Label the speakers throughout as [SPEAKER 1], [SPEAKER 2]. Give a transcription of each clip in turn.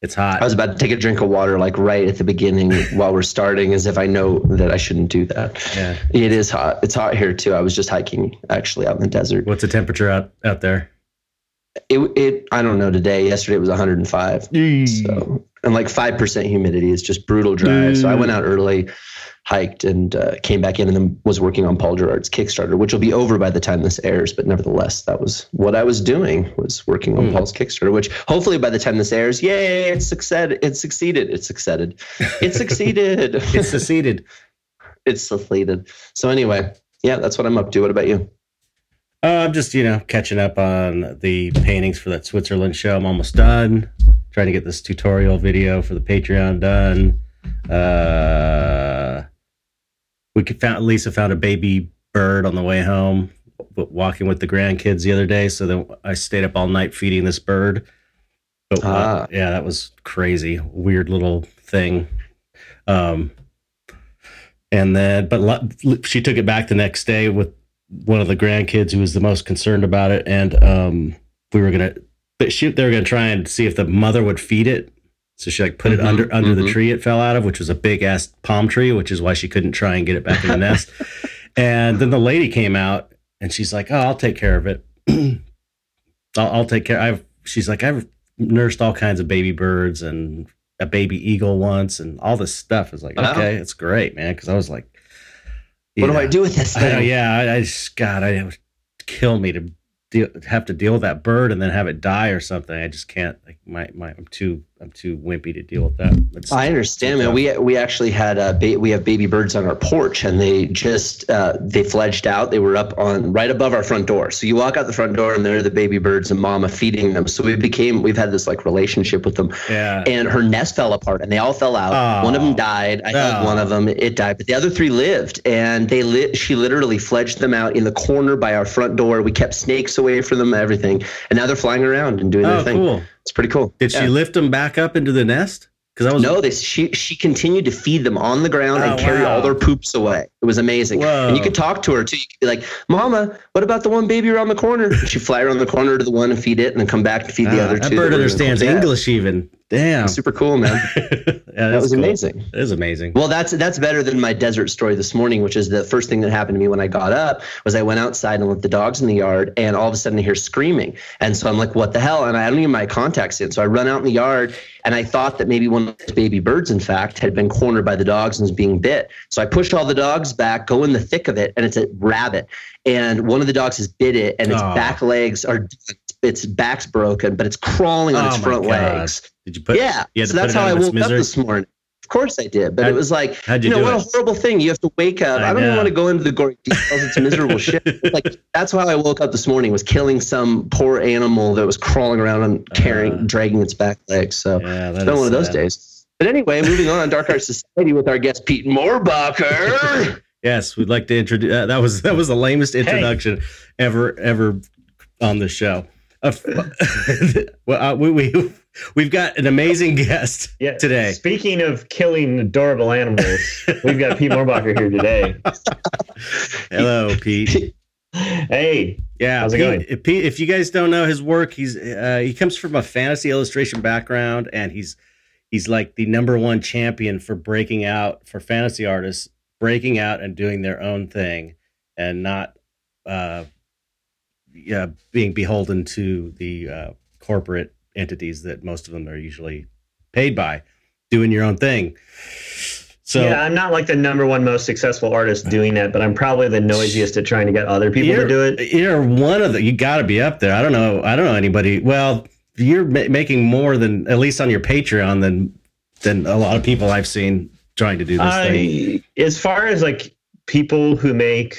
[SPEAKER 1] It's hot.
[SPEAKER 2] I was about to take a drink of water, like right at the beginning while we're starting, as if I know that I shouldn't do that. Yeah. It is hot. It's hot here too. I was just hiking actually out in the desert.
[SPEAKER 1] What's the temperature out, out there?
[SPEAKER 2] It, it I don't know today. Yesterday it was 105. Mm. So and like five percent humidity. It's just brutal dry. Mm. So I went out early hiked and uh, came back in and then was working on Paul Gerard's Kickstarter, which will be over by the time this airs. But nevertheless, that was what I was doing was working on mm. Paul's Kickstarter, which hopefully by the time this airs, yay, it succeeded. It succeeded. It succeeded. It succeeded.
[SPEAKER 1] it succeeded.
[SPEAKER 2] it's succeeded. So anyway, yeah, that's what I'm up to. What about you?
[SPEAKER 1] Uh, I'm just, you know, catching up on the paintings for that Switzerland show. I'm almost done. Trying to get this tutorial video for the Patreon done. Uh, we could found Lisa found a baby bird on the way home, walking with the grandkids the other day. So then I stayed up all night feeding this bird. But ah. yeah, that was crazy, weird little thing. Um, and then, but she took it back the next day with one of the grandkids who was the most concerned about it, and um, we were gonna, but she, they were gonna try and see if the mother would feed it so she like put mm-hmm, it under under mm-hmm. the tree it fell out of, which was a big ass palm tree, which is why she couldn't try and get it back in the nest. And then the lady came out and she's like, "Oh, I'll take care of it. I'll, I'll, take care." I've she's like, "I've nursed all kinds of baby birds and a baby eagle once, and all this stuff." Is like, okay, it's great, man. Because I was like,
[SPEAKER 2] "What do I do with this
[SPEAKER 1] thing?" I, yeah, I, I just God, I, it would kill me to deal, have to deal with that bird and then have it die or something. I just can't. Like my my, I'm too I'm too wimpy to deal with that.
[SPEAKER 2] I understand, man. We we actually had a ba- we have baby birds on our porch, and they just uh, they fledged out. They were up on right above our front door. So you walk out the front door, and there are the baby birds and mama feeding them. So we became we've had this like relationship with them.
[SPEAKER 1] Yeah.
[SPEAKER 2] And her nest fell apart, and they all fell out. Oh. One of them died. I oh. one of them. It died, but the other three lived, and they lit. She literally fledged them out in the corner by our front door. We kept snakes away from them, everything, and now they're flying around and doing oh, their thing. Cool. It's pretty cool.
[SPEAKER 1] Did yeah. she lift them back up into the nest?
[SPEAKER 2] Because I was no, they she she continued to feed them on the ground oh, and carry wow. all their poops away. It was amazing. Whoa. And you could talk to her too. You could be like, "Mama, what about the one baby around the corner?" she'd fly around the corner to the one and feed it, and then come back and feed the ah, other
[SPEAKER 1] that
[SPEAKER 2] two.
[SPEAKER 1] That bird understands English even. Damn,
[SPEAKER 2] super cool, man. yeah, that was
[SPEAKER 1] cool.
[SPEAKER 2] amazing.
[SPEAKER 1] It is amazing.
[SPEAKER 2] Well, that's that's better than my desert story this morning, which is the first thing that happened to me when I got up. Was I went outside and let the dogs in the yard, and all of a sudden I hear screaming, and so I'm like, "What the hell?" And I don't even my contacts in, so I run out in the yard, and I thought that maybe one of those baby birds, in fact, had been cornered by the dogs and was being bit. So I push all the dogs back, go in the thick of it, and it's a rabbit, and one of the dogs has bit it, and its oh. back legs are its back's broken, but it's crawling on oh its front legs.
[SPEAKER 1] Did you put?
[SPEAKER 2] Yeah. You so that's how I woke misery? up this morning. Of course I did, but
[SPEAKER 1] how'd,
[SPEAKER 2] it was like,
[SPEAKER 1] you,
[SPEAKER 2] you know, what
[SPEAKER 1] it?
[SPEAKER 2] a horrible thing. You have to wake up. I, I don't want to go into the gory details. It's miserable shit. Like that's why I woke up this morning was killing some poor animal that was crawling around and carrying, uh, dragging its back legs. So yeah, it's been one of those days. But anyway, moving on, Dark Art Society with our guest Pete Mohrbacher.
[SPEAKER 1] Yes, we'd like to introduce. Uh, that was that was the lamest introduction hey. ever ever on the show. Uh, well, uh, we, we we've got an amazing guest yeah, today.
[SPEAKER 3] Speaking of killing adorable animals, we've got Pete Mohrbacher here today.
[SPEAKER 1] Hello, Pete.
[SPEAKER 3] Hey,
[SPEAKER 1] yeah,
[SPEAKER 3] how's
[SPEAKER 1] Pete,
[SPEAKER 3] it going?
[SPEAKER 1] If, Pete, if you guys don't know his work, he's uh, he comes from a fantasy illustration background, and he's he's like the number one champion for breaking out for fantasy artists, breaking out and doing their own thing, and not uh, uh, being beholden to the uh, corporate entities that most of them are usually paid by, doing your own thing. So
[SPEAKER 3] yeah, I'm not like the number one most successful artist doing that, but I'm probably the noisiest at trying to get other people to do it.
[SPEAKER 1] You're one of the. You got to be up there. I don't know. I don't know anybody. Well, you're ma- making more than at least on your Patreon than than a lot of people I've seen trying to do this I, thing.
[SPEAKER 3] As far as like people who make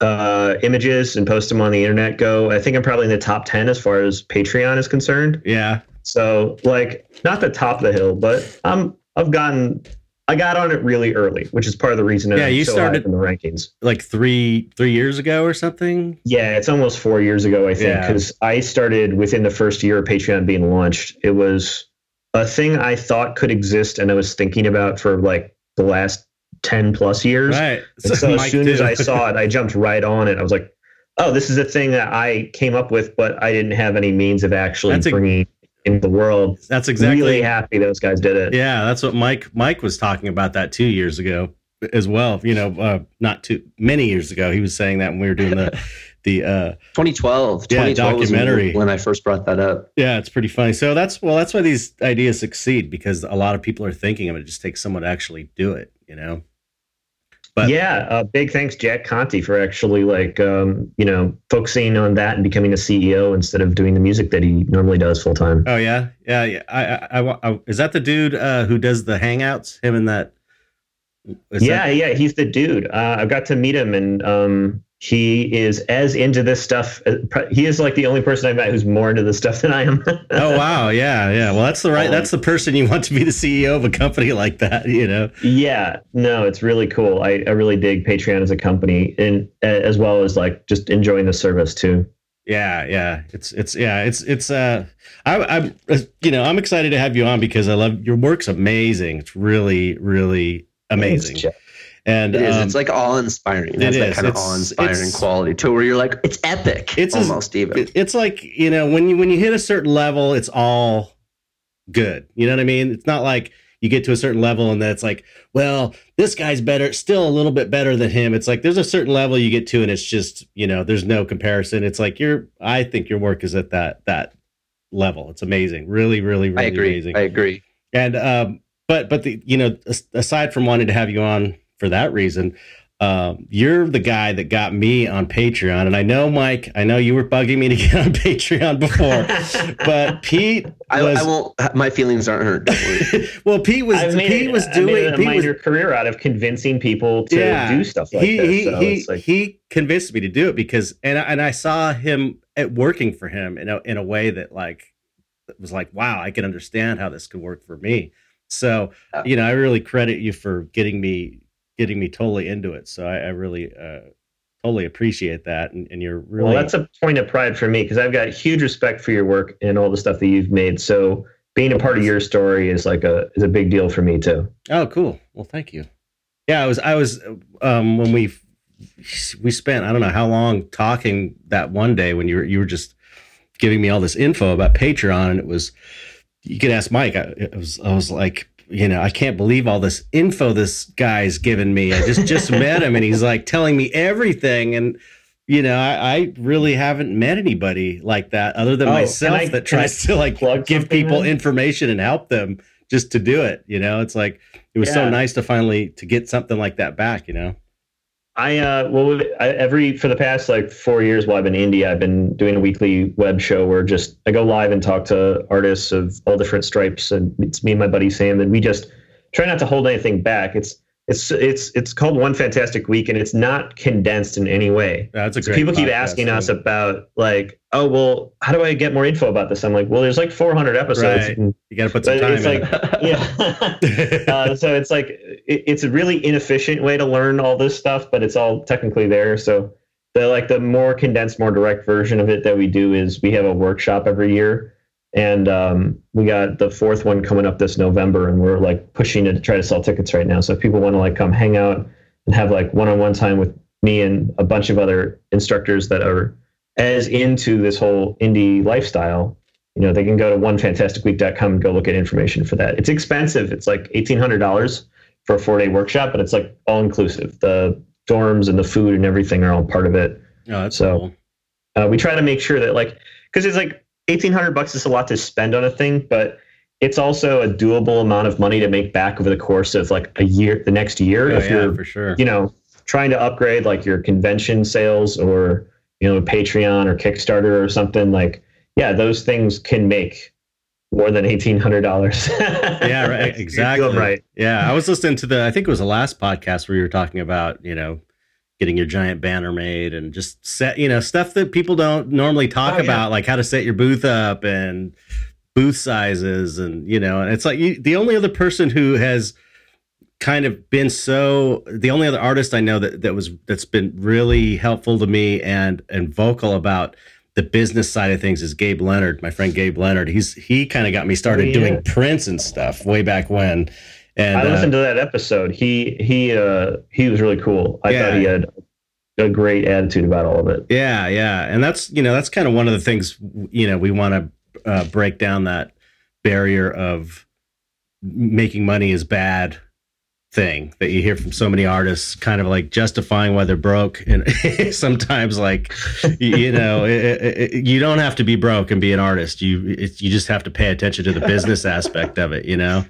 [SPEAKER 3] uh, images and post them on the internet go, I think I'm probably in the top 10 as far as Patreon is concerned.
[SPEAKER 1] Yeah.
[SPEAKER 3] So, like, not the top of the hill, but I'm I've gotten I got on it really early, which is part of the reason
[SPEAKER 1] Yeah,
[SPEAKER 3] I'm
[SPEAKER 1] you
[SPEAKER 3] so
[SPEAKER 1] started-
[SPEAKER 3] in the rankings.
[SPEAKER 1] Like three three years ago or something.
[SPEAKER 3] Yeah, it's almost four years ago, I think,
[SPEAKER 1] Yeah.
[SPEAKER 3] because I started within the first year of Patreon being launched. It was a thing I thought could exist and I was thinking about for like the last 10 plus years.
[SPEAKER 1] Right.
[SPEAKER 3] And so as soon as. I saw it, I jumped right on it. I was like, oh, this is a thing that I came up with, but I didn't have any means of actually
[SPEAKER 1] That's a-
[SPEAKER 3] bringing into the world.
[SPEAKER 1] that's exactly
[SPEAKER 3] Really happy those guys did it.
[SPEAKER 1] Yeah, that's what Mike Mike was talking about that two years ago as well. You know, uh, not too many years ago. He was saying that when we were doing the the uh,
[SPEAKER 2] 2012.
[SPEAKER 1] Yeah,
[SPEAKER 2] 2012 was
[SPEAKER 1] documentary.
[SPEAKER 2] when I first brought that up.
[SPEAKER 1] yeah, it's pretty funny. So that's well, that's why these ideas succeed because a lot of people are thinking of it. It just takes someone to actually do it. You know. But-
[SPEAKER 3] yeah, uh, big thanks, Jack Conte, for actually like um, you know focusing on that and becoming a CEO instead of doing the music that he normally does full time.
[SPEAKER 1] Oh yeah, yeah, yeah. I, I, I, I- is that the dude uh, who does the hangouts? Him and that. is
[SPEAKER 3] yeah,
[SPEAKER 1] that-
[SPEAKER 3] yeah, he's the dude. Uh, I got to meet him, and um, he is as into this stuff. uh, He is like the only person I met who's more into this stuff than I am.
[SPEAKER 1] oh wow, yeah, yeah. Well, that's the right.
[SPEAKER 3] Um,
[SPEAKER 1] That's the person you want to be the CEO of a company like that. You know.
[SPEAKER 3] Yeah, no, it's really cool. I, I really dig Patreon as a company, and uh, as well as like just enjoying the service too.
[SPEAKER 1] Yeah, yeah. It's it's yeah. It's it's uh. I, I'm uh, you know I'm excited to have you on because I love your work's amazing. It's really really amazing.
[SPEAKER 3] Thanks.
[SPEAKER 1] And
[SPEAKER 2] It is.
[SPEAKER 1] um,
[SPEAKER 2] it's like awe inspiring. It has
[SPEAKER 1] it
[SPEAKER 2] that kind of
[SPEAKER 1] It's-
[SPEAKER 2] awe inspiring quality to where you're like, it's epic.
[SPEAKER 1] It's
[SPEAKER 2] almost even.
[SPEAKER 1] it's like you know when you when you hit a certain level, it's all good. You know what I mean? It's not like you get to a certain level and then it's like, well, this guy's better, still a little bit better than him. It's like there's a certain level you get to, and it's just you know there's no comparison. It's like your I think your work is at that that level. It's amazing, really, really, really
[SPEAKER 2] I agree.
[SPEAKER 1] amazing.
[SPEAKER 2] I agree.
[SPEAKER 1] And um, but but the you know aside from wanting to have you on for that reason, um, you're the guy that got me on Patreon. And I know Mike, I know you were bugging me to get on Patreon before, but Pete
[SPEAKER 2] I,
[SPEAKER 1] was
[SPEAKER 2] I won't. My feelings aren't hurt. Don't worry.
[SPEAKER 1] well. Pete was
[SPEAKER 3] I've made,
[SPEAKER 1] Pete
[SPEAKER 3] it-
[SPEAKER 1] was
[SPEAKER 3] I made
[SPEAKER 1] doing
[SPEAKER 3] a
[SPEAKER 1] Pete was
[SPEAKER 3] minor career out of convincing people to
[SPEAKER 1] Yeah.
[SPEAKER 3] do stuff like
[SPEAKER 1] he
[SPEAKER 3] this.
[SPEAKER 1] he
[SPEAKER 3] so
[SPEAKER 1] he,
[SPEAKER 3] like,
[SPEAKER 1] he convinced me to do it because and I- and I saw him at working for him in a in a way that like it was like wow I can understand how this could work for me. So you know I really credit you for getting me getting me totally into it. So I, I really uh, totally appreciate that and, and you're really
[SPEAKER 3] well, that's a point of pride for me because I've got huge respect for your work and all the stuff that you've made. So being a part of your story is like a is a big deal for me too.
[SPEAKER 1] Oh, cool. Well, thank you. Yeah, I was I was um when we we spent I don't know how long talking that one day when you were you were just giving me all this info about Patreon and it was you could ask Mike. I, it was I was like you know I can't believe all this info this guy's given me. I just just met him and he's like telling me everything and. You know, I, I really haven't met anybody like that other than
[SPEAKER 3] Oh,
[SPEAKER 1] myself
[SPEAKER 3] I-
[SPEAKER 1] that tries to like give people
[SPEAKER 3] then?
[SPEAKER 1] information and help them just to do it. You know, it's like it was so nice to finally to get something like that back. You know,
[SPEAKER 3] I uh well I, every for the past like four years while I've been in India, I've been doing a weekly web show where just I go live and talk to artists of all different stripes, and it's me and my buddy Sam, and we just try not to hold anything back. It's it's it's it's called One Fantastic Week, and it's not condensed in any way.
[SPEAKER 1] that's a
[SPEAKER 3] So people keep asking us about like, oh well, how do I get more info about this? I'm like, well, there's like 400 episodes.
[SPEAKER 1] Right.
[SPEAKER 3] and-
[SPEAKER 1] You got to put some time
[SPEAKER 3] it's
[SPEAKER 1] in.
[SPEAKER 3] like, yeah. uh, so it's like it, it's a really inefficient way to learn all this stuff, but it's all technically there. So the like the more condensed, more direct version of it that we do is we have a workshop every year, and um, we got the fourth one coming up this November, and we're like pushing it to try to sell tickets right now. So if people want to like come hang out and have like one-on-one time with me and a bunch of other instructors that are as into this whole indie lifestyle you know they can go to onefantasticweek.com and go look at information for that it's expensive it's like $1800 for a four day workshop but it's like all inclusive the dorms and the food and everything are all part of it
[SPEAKER 1] oh, that's
[SPEAKER 3] so-
[SPEAKER 1] cool.
[SPEAKER 3] uh, we try to make sure that like because it's like 1800 bucks is a lot to spend on a thing but it's also a doable amount of money to make back over the course of like a year the next year
[SPEAKER 1] Oh,
[SPEAKER 3] if
[SPEAKER 1] yeah,
[SPEAKER 3] you're
[SPEAKER 1] for sure.
[SPEAKER 3] you know trying to upgrade like your convention sales or you know patreon or kickstarter or something like yeah those things can make more than $1800
[SPEAKER 1] yeah, right. Exactly.
[SPEAKER 3] right
[SPEAKER 1] Yeah, I was listening to the. I think it was the last podcast where you were talking about you know getting your giant banner made and just set you know stuff that people don't normally talk
[SPEAKER 3] Oh, yeah.
[SPEAKER 1] about, like how to set your booth up and booth sizes and you know, and it's like you, the only other person who has kind of been so the only other artist I know that that was that's been really helpful to me and and vocal about the business side of things is Gabe Leonard, my friend Gabe Leonard. He's he kind of got me started
[SPEAKER 3] yeah.
[SPEAKER 1] doing prints and stuff way back when. And
[SPEAKER 3] I
[SPEAKER 1] uh,
[SPEAKER 3] listened to that episode. He he uh he was really cool. I
[SPEAKER 1] Yeah.
[SPEAKER 3] thought he had a great attitude about all of it.
[SPEAKER 1] Yeah, yeah, and that's you know that's kind of one of the things you know we want to uh, break down that barrier of making money is bad thing that you hear from so many artists, kind of like justifying why they're broke, and sometimes like you, you know it, it- you don't have to be broke and be an artist. You it, you just have to pay attention to the business aspect of it. You know.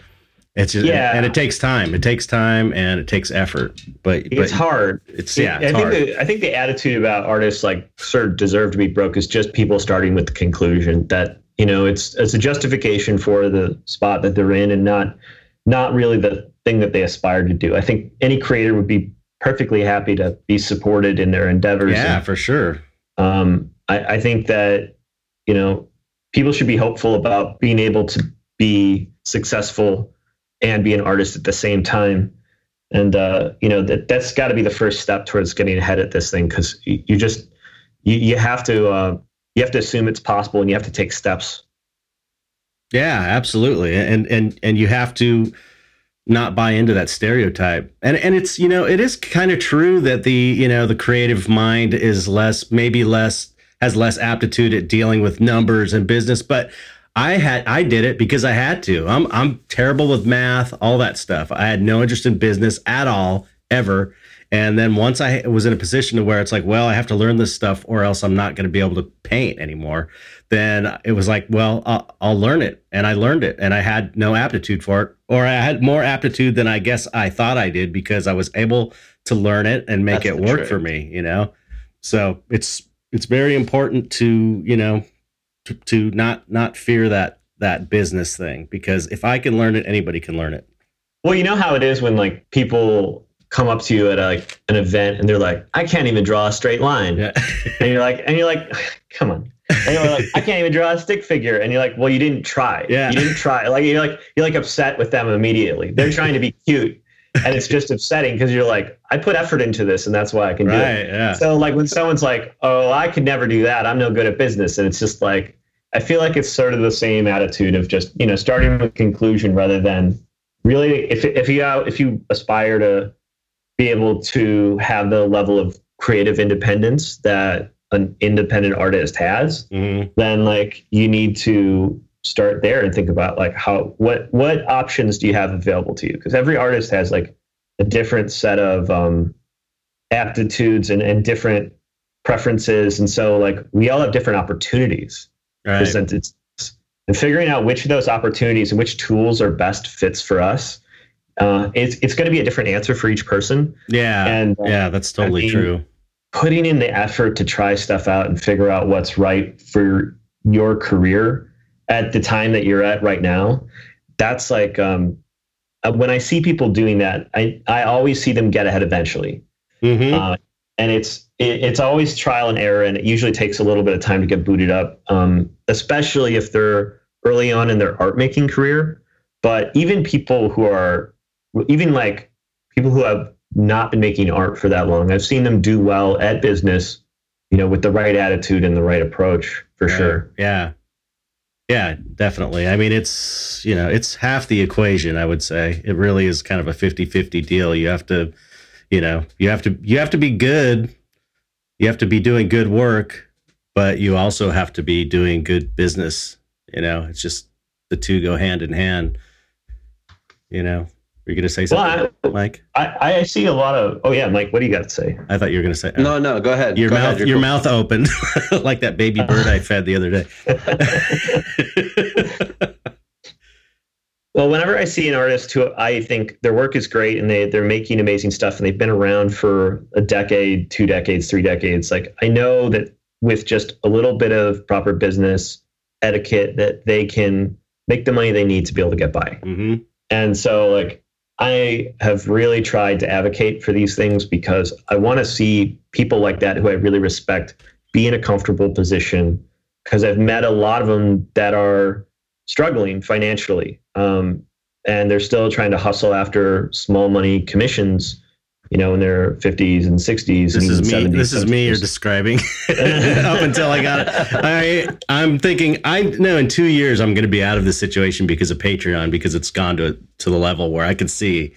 [SPEAKER 1] It's just,
[SPEAKER 3] Yeah.
[SPEAKER 1] and it takes time. It takes time and it takes effort. But but
[SPEAKER 3] It's hard.
[SPEAKER 1] It's yeah,
[SPEAKER 3] I think
[SPEAKER 1] hard.
[SPEAKER 3] the, I think the attitude about artists like sort of deserve to be broke is just people starting with the conclusion that you know it's it's a justification for the spot that they're in and not not really the thing that they aspire to do. I think any creator would be perfectly happy to be supported in their endeavors.
[SPEAKER 1] yeah,
[SPEAKER 3] And,
[SPEAKER 1] for sure.
[SPEAKER 3] um, I, I think that you know people should be hopeful about being able to be successful and be an artist at the same time and uh, you know that that's got to be the first step towards getting ahead at this thing because you, just you, you have to uh, you have to assume it's possible and you have to take steps
[SPEAKER 1] Yeah, absolutely. And and and you have to not buy into that stereotype. And and it's, you know, it is kind of true that the, you know, the creative mind is less maybe less has less aptitude at dealing with numbers and business, but I had I did it because I had to. I'm I'm terrible with math, all that stuff. I had no interest in business at all ever. And then once I was in a position to where it's like, well, I have to learn this stuff or else I'm not going to be able to paint anymore. Then it was like, well, I'll, I'll learn it. And I learned it and I had no aptitude for it or I had more aptitude than I guess I thought I did because I was able to learn it and make
[SPEAKER 2] That's
[SPEAKER 1] it work
[SPEAKER 2] trick.
[SPEAKER 1] for me, you know? So it's, it's very important to, you know, to, to not, not fear that, that business thing because if I can learn it, anybody can learn it.
[SPEAKER 3] well you know how it is when like people come up to you at a, an event and they're like i can't even draw a straight line.
[SPEAKER 1] Yeah.
[SPEAKER 3] and you're like and you're like come on. And you're like i can't even draw a stick figure. And you're like well you didn't try.
[SPEAKER 1] Yeah.
[SPEAKER 3] you didn't try. Like you're like you're like upset with them immediately. They're trying to be cute and it's just upsetting because you're like i put effort into this and that's why i can do it
[SPEAKER 1] right. Yeah.
[SPEAKER 3] so like when someone's like oh i could never do that i'm no good at business and it's just like i feel like it's sort of the same attitude of just you know starting with conclusion rather than really if, if you if you aspire to be able to have the level of creative independence that an independent artist has
[SPEAKER 1] Mhm.
[SPEAKER 3] then like you need to start there and think about like how what what options do you have available to you because every artist has like a different set of um aptitudes and, and different preferences and so like we all have different opportunities
[SPEAKER 1] Right.
[SPEAKER 3] presented and figuring out which of those opportunities and which tools are best fits for us uh, it's, it's going to be a different answer for each person
[SPEAKER 1] Yeah.
[SPEAKER 3] and uh,
[SPEAKER 1] yeah. That's totally
[SPEAKER 3] mean,
[SPEAKER 1] true.
[SPEAKER 3] putting in the effort to try stuff out and figure out what's right for your career at the time that you're at right now that's like um, uh, when i see people doing that i, I always see them get ahead eventually
[SPEAKER 1] Mhm.
[SPEAKER 3] uh, and it's it, it's always trial and error and it usually takes a little bit of time to get booted up um, especially if they're early on in their art making career but even people who are even like people who have not been making art for that long i've seen them do well at business you know with the right attitude and the right approach for
[SPEAKER 1] Right.
[SPEAKER 3] sure
[SPEAKER 1] Yeah. Yeah, definitely. I mean, it's, you know, it's half the equation, I would say. It really is kind of a 50-50 deal. You have to, you know, you have to you have to be good. You have to be doing good work, but you also have to be doing good business, you know. It's just the two go hand in hand. You know. You're going to say something,
[SPEAKER 3] well
[SPEAKER 1] Mike?
[SPEAKER 3] I, I see a lot of oh yeah mike what do you got to say
[SPEAKER 1] I thought you were going to say
[SPEAKER 2] No, no, go ahead.
[SPEAKER 1] Your
[SPEAKER 2] Go
[SPEAKER 1] mouth
[SPEAKER 2] ahead.
[SPEAKER 1] Your
[SPEAKER 2] cool.
[SPEAKER 1] mouth opened like that baby bird I fed the other day.
[SPEAKER 3] Well, whenever I see an artist who I think their work is great and they they're making amazing stuff and they've been around for a decade, two decades, three decades, like I know that with just a little bit of proper business etiquette that they can make the money they need to be able to get by.
[SPEAKER 1] hmm
[SPEAKER 3] And so like I have really tried to advocate for these things because I want to see people like that who I really respect be in a comfortable position because I've met a lot of them that are struggling financially. Um, and they're still trying to hustle after small money commissions you know, in their 50s and 60s.
[SPEAKER 1] This
[SPEAKER 3] and
[SPEAKER 1] is me.
[SPEAKER 3] 70s,
[SPEAKER 1] This is me. You're describing up until I got it. I I'm thinking I know in two years I'm going to be out of this situation because of Patreon because it's gone to to the level where I can see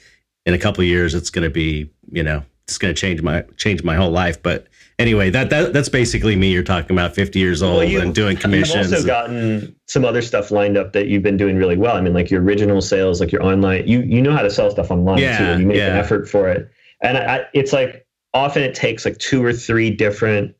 [SPEAKER 1] in a couple years it's going to be you know it's going to change my change my whole life. But anyway, that, that that's basically me. You're talking about 50 years old well, and doing commissions.
[SPEAKER 3] You've also gotten some other stuff lined up that you've been doing really well. I mean, like your original sales, like your online. You you know how to sell stuff online yeah, too. You make yeah. an effort for it and I, it's like often it takes like two or three different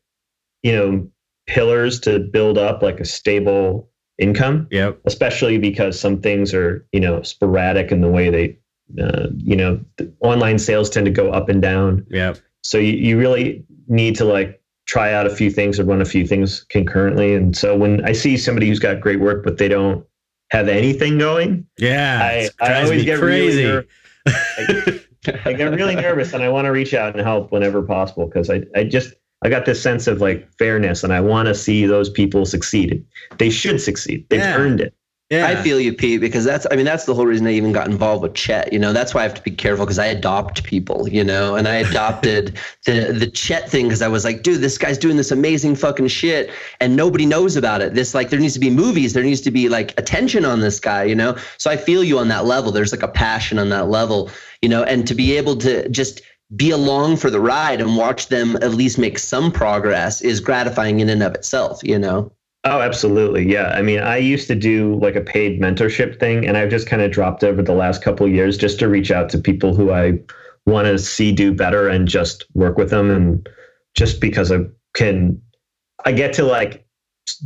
[SPEAKER 3] you know pillars to build up like a stable income.
[SPEAKER 1] Yeah
[SPEAKER 3] especially because some things are you know sporadic in the way they uh, you know online sales tend to go up and down.
[SPEAKER 1] Yeah
[SPEAKER 3] so you, you really need to like try out a few things or run a few things concurrently. And so when i see somebody who's got great work but they don't have anything going
[SPEAKER 1] yeah i, I always get crazy. really
[SPEAKER 3] like, I get really nervous and I want to reach out and help whenever possible because I, I just I got this sense of like fairness and I want to see those people succeed. They should succeed. They've yeah. earned it.
[SPEAKER 2] Yeah. I feel you, Pete, because that's, I mean, that's the whole reason I even got involved with Chet. You know, that's why I have to be careful because I adopt people, you know, and I adopted the, the Chet thing because I was like, dude, this guy's doing this amazing fucking shit and nobody knows about it. This, like, there needs to be movies, there needs to be like attention on this guy, you know? So I feel you on that level. There's like a passion on that level, you know, and to be able to just, be along for the ride and watch them at least make some progress is gratifying in and of itself, you know?
[SPEAKER 3] Oh, absolutely. Yeah. I mean, I used to do like a paid mentorship thing, and I've just kind of dropped over the last couple years just to reach out to people who I want to see do better and just work with them. And just because I can, I get to like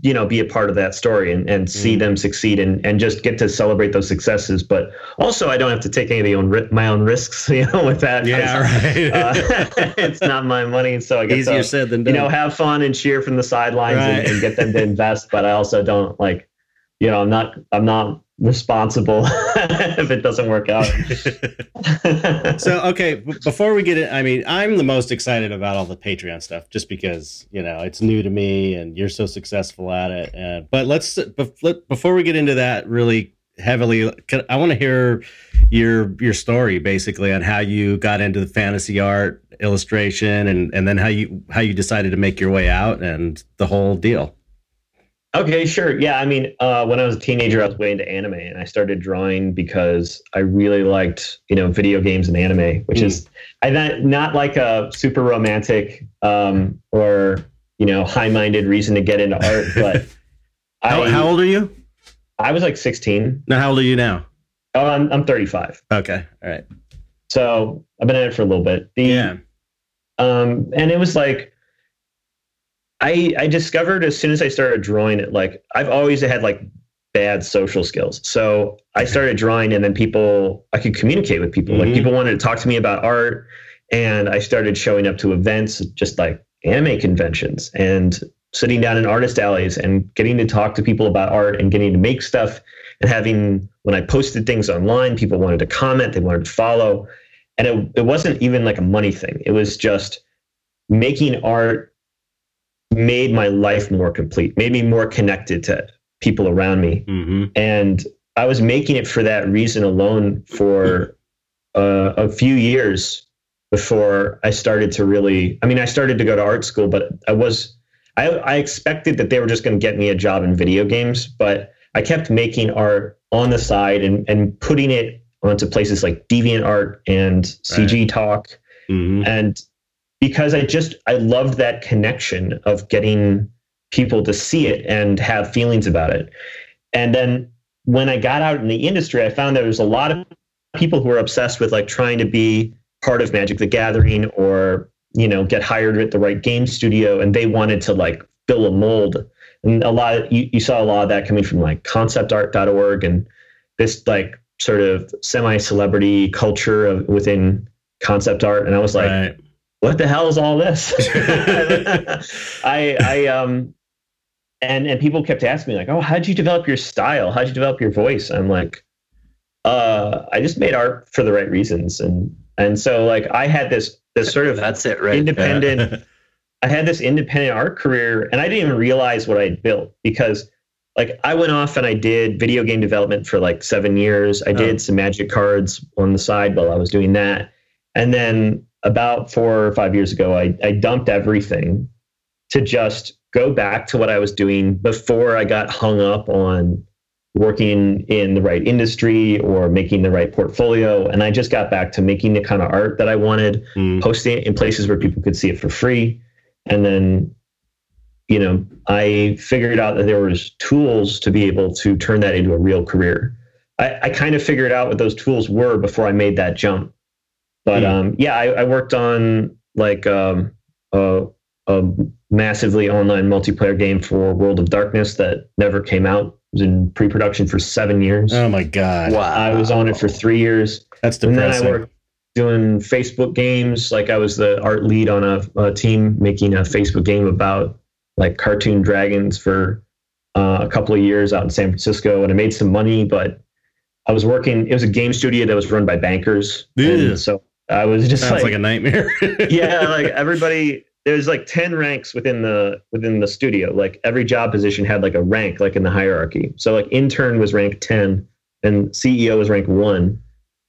[SPEAKER 3] you know be a part of that story and, and see mm. them succeed and, and just get to celebrate those successes but also i don't have to take any of the own my own risks you know with that
[SPEAKER 1] yeah right
[SPEAKER 3] uh, it's not my money so i get
[SPEAKER 1] easier
[SPEAKER 3] to,
[SPEAKER 1] said than done.
[SPEAKER 3] you know have fun and cheer from the sidelines right. and, and get them to invest but i also don't like you know i'm not i'm not responsible if it doesn't work out.
[SPEAKER 1] so, okay, before we get it, I mean, I'm the most excited about all the Patreon stuff just because, you know, it's new to me and you're so successful at it. And, but let's, before we get into that really heavily, I want to hear your, your story basically on how you got into the fantasy art illustration and, and then how you, how you decided to make your way out and the whole deal.
[SPEAKER 3] Okay, sure. Yeah, I mean, uh, when I was a teenager, I was way into anime, and I started drawing because I really liked, you know, video games and anime, which mm. is I not not like a super romantic um, or you know high-minded reason to get into art, but
[SPEAKER 1] how, I, how old are you?
[SPEAKER 3] I was like 16.
[SPEAKER 1] Now, how old are you now?
[SPEAKER 3] Oh, I'm I'm 35.
[SPEAKER 1] Okay, all right.
[SPEAKER 3] So I've been at it for a little bit. The,
[SPEAKER 1] yeah.
[SPEAKER 3] Um, and it was like I I discovered as soon as I started drawing it, like I've always had like bad social skills. So I started drawing and then people I could communicate with people. Mm-hmm. Like people wanted to talk to me about art and I started showing up to events just like anime conventions and sitting down in artist alleys and getting to talk to people about art and getting to make stuff and having when I posted things online, people wanted to comment, they wanted to follow. And it, it wasn't even like a money thing. It was just making art made my life more complete, made me more connected to people around me.
[SPEAKER 1] Mm-hmm.
[SPEAKER 3] And I was making it for that reason alone for uh, a few years before I started to really. I mean, I started to go to art school, but I was. I, I expected that they were just going to get me a job in video games, but I kept making art on the side and, and putting it onto places like DeviantArt and CG right. Talk.
[SPEAKER 1] Mm-hmm.
[SPEAKER 3] And because I just I loved that connection of getting people to see it and have feelings about it. And then when I got out in the industry, I found that there was a lot of people who were obsessed with like trying to be part of Magic the Gathering or you know get hired at the right game studio, and they wanted to like fill a mold. And a lot of, you, you saw a lot of that coming from like conceptart.org and this like sort of semi-celebrity culture of within concept art. And I was like, right what the hell is all this? I, I, um, and and people kept asking me like, oh, how'd you develop your style? How'd you develop your voice? I'm like, uh, I just made art for the right reasons, and and so like I had this this sort of
[SPEAKER 2] that's it, right?
[SPEAKER 3] Independent. I had this independent art career, and I didn't even realize what I'd built because like I went off and I did video game development for like seven years. I did
[SPEAKER 1] Oh.
[SPEAKER 3] some magic cards on the side while I was doing that. And then about four or five years ago, I, I dumped everything to just go back to what I was doing before I got hung up on working in the right industry or making the right portfolio. And I just got back to making the kind of art that I wanted,
[SPEAKER 1] Mm.
[SPEAKER 3] posting it in places where people could see it for free. And then, you know, I figured out that there was tools to be able to turn that into a real career. I, I kind of figured out what those tools were before I made that jump. But
[SPEAKER 1] Hmm.
[SPEAKER 3] um, yeah, I, I worked on like um, a, a massively online multiplayer game for World of Darkness that never came out. It was in pre-production for seven years.
[SPEAKER 1] Oh my god,
[SPEAKER 2] Wow.
[SPEAKER 3] I was on it for three years
[SPEAKER 1] that's depressing.
[SPEAKER 3] and then
[SPEAKER 1] depressing.
[SPEAKER 3] I worked doing Facebook games. Like I was the art lead on a, a team making a Facebook game about like cartoon dragons for uh, a couple of years out in San Francisco, and I made some money. But I was working. It was a game studio that was run by bankers,
[SPEAKER 1] Ugh.
[SPEAKER 3] and so I was just
[SPEAKER 1] Sounds
[SPEAKER 3] like,
[SPEAKER 1] like, a nightmare.
[SPEAKER 3] yeah, like everybody. There's like ten ranks within the within the studio. Like every job position had like a rank, like in the hierarchy. So like intern was rank ten, and CEO was rank one,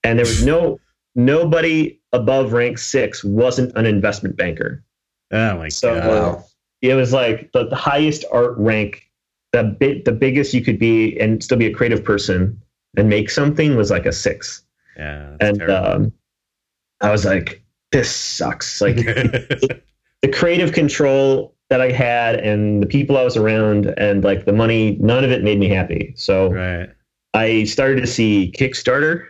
[SPEAKER 3] and there was no nobody above rank six wasn't an investment banker.
[SPEAKER 1] oh my
[SPEAKER 3] So
[SPEAKER 1] god.
[SPEAKER 2] Wow.
[SPEAKER 3] it was like the, the highest art rank, the bit the biggest you could be and still be a creative person and make something was like a six.
[SPEAKER 1] Yeah. that's
[SPEAKER 3] And
[SPEAKER 1] terrible.
[SPEAKER 3] um, I was like, this sucks. Like the creative control that I had and the people I was around and like the money, none of it made me happy. So
[SPEAKER 1] right.
[SPEAKER 3] I started to see Kickstarter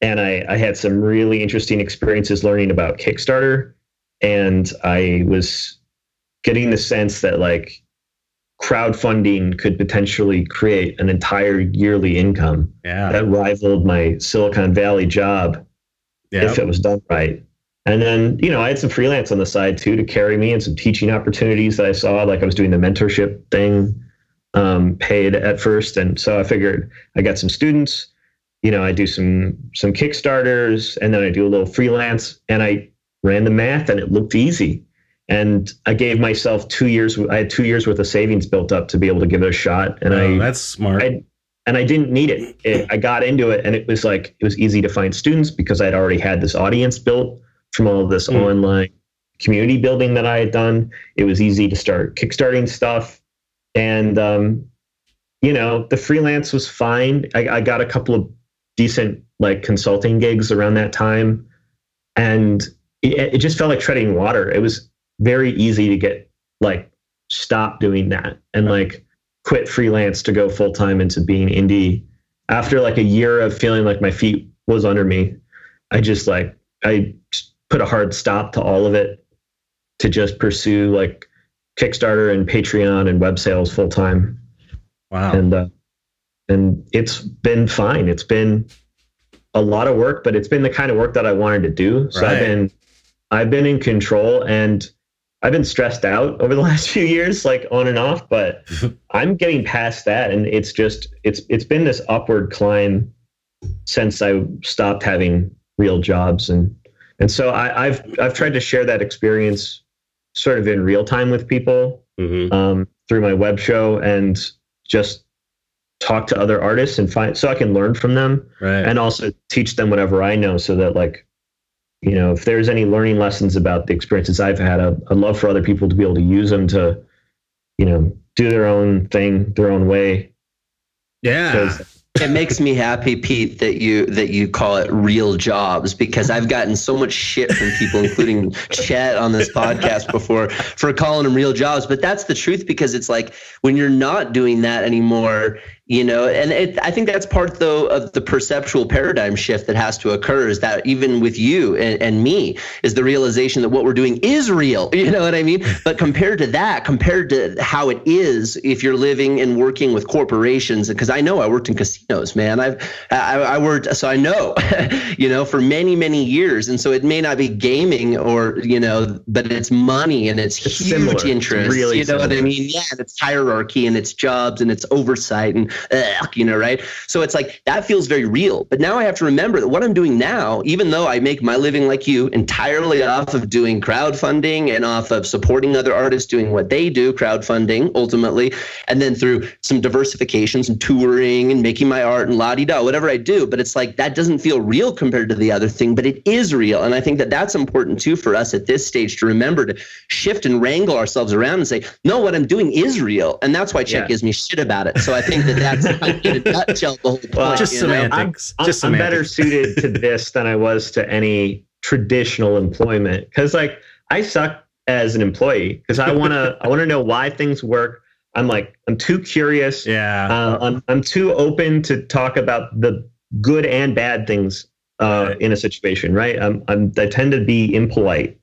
[SPEAKER 3] and I, I had some really interesting experiences learning about Kickstarter. And I was getting the sense that like crowdfunding could potentially create an entire yearly income
[SPEAKER 1] Yeah.
[SPEAKER 3] that rivaled my Silicon Valley job
[SPEAKER 1] yeah.
[SPEAKER 3] if it was done right. And then, you know, I had some freelance on the side too to carry me and some teaching opportunities that I saw. Like I was doing the mentorship thing, um, paid at first. And so I figured I got some students, you know, I do some some Kickstarters and then I do a little freelance and I ran the math and it looked easy. And I gave myself two years, I had two years worth of savings built up to be able to give it a shot. And
[SPEAKER 1] oh,
[SPEAKER 3] I
[SPEAKER 1] that's smart.
[SPEAKER 3] I and I didn't need it. it. I got into it, and it was like it was easy to find students because I'd already had this audience built from all of this
[SPEAKER 1] Hmm.
[SPEAKER 3] online community building that I had done. It was easy to start kickstarting stuff, and um, you know the freelance was fine. I, I got a couple of decent like consulting gigs around that time, and it, it just felt like treading water. It was very easy to get like stop doing that and like quit freelance to go full time into being indie. After like a year of feeling like my feet was under me, I just like I put a hard stop to all of it to just pursue like Kickstarter and Patreon and web sales full time.
[SPEAKER 1] wow.
[SPEAKER 3] And uh, and it's been fine. It's been a lot of work, but it's been the kind of work that I wanted to do. So I've
[SPEAKER 1] Right.
[SPEAKER 3] been I've been in control and I've been stressed out over the last few years, like on and off, but I'm getting past that. And it's just it's it's been this upward climb since I stopped having real jobs. And and so I, I've I've tried to share that experience sort of in real time with people
[SPEAKER 1] Mhm.
[SPEAKER 3] um, through my web show and just talk to other artists and find so I can learn from them
[SPEAKER 1] Right.
[SPEAKER 3] and also teach them whatever I know so that like you know if there's any learning lessons about the experiences I've had I'd, I'd love for other people to be able to use them to you know do their own thing their own way
[SPEAKER 1] Yeah.
[SPEAKER 2] it makes me happy, Pete, that you that you call it real jobs because I've gotten so much shit from people, including Chet on this podcast before, for calling them real jobs. But that's the truth because it's like when you're not doing that anymore, you know, and it, I think that's part though of the perceptual paradigm shift that has to occur. Is that even with you and, and me is the realization that what we're doing is real. You know what I mean? But compared to that, compared to how it is, if you're living and working with corporations, because I know I worked in casinos, man. I've I, I worked, so I know, you know, for many many years, and so it may not be gaming or you know, but it's money and it's,
[SPEAKER 3] It's
[SPEAKER 2] huge
[SPEAKER 3] similar. It's
[SPEAKER 2] interest.
[SPEAKER 3] really
[SPEAKER 2] you know what I mean? Yeah, and it's hierarchy and it's jobs and it's oversight and ugh, you know, right? So it's like that feels very real. But now I have to remember that what I'm doing now, even though I make my living like you entirely off of doing crowdfunding and off of supporting other artists doing what they do, crowdfunding ultimately, and then through some diversifications and touring and making my art and la di da, whatever I do. But it's like that doesn't feel real compared to the other thing, but it is real. And I think that that's important too for us at this stage to remember to shift and wrangle ourselves around and say, no, what I'm doing is real. And that's why Chet yeah. gives me shit about it. So I think that that's in a nutshell the whole point. Well,
[SPEAKER 1] just semantics.
[SPEAKER 3] I'm,
[SPEAKER 1] just
[SPEAKER 3] I'm, I'm better suited to this than I was to any traditional employment. Cause like I suck as an employee because I want to, I want to know why things work. I'm like, I'm too curious.
[SPEAKER 1] Yeah.
[SPEAKER 3] Uh, I'm, I'm too open to talk about the good and bad things uh, right. in a situation, right? I'm, I'm, I tend to be impolite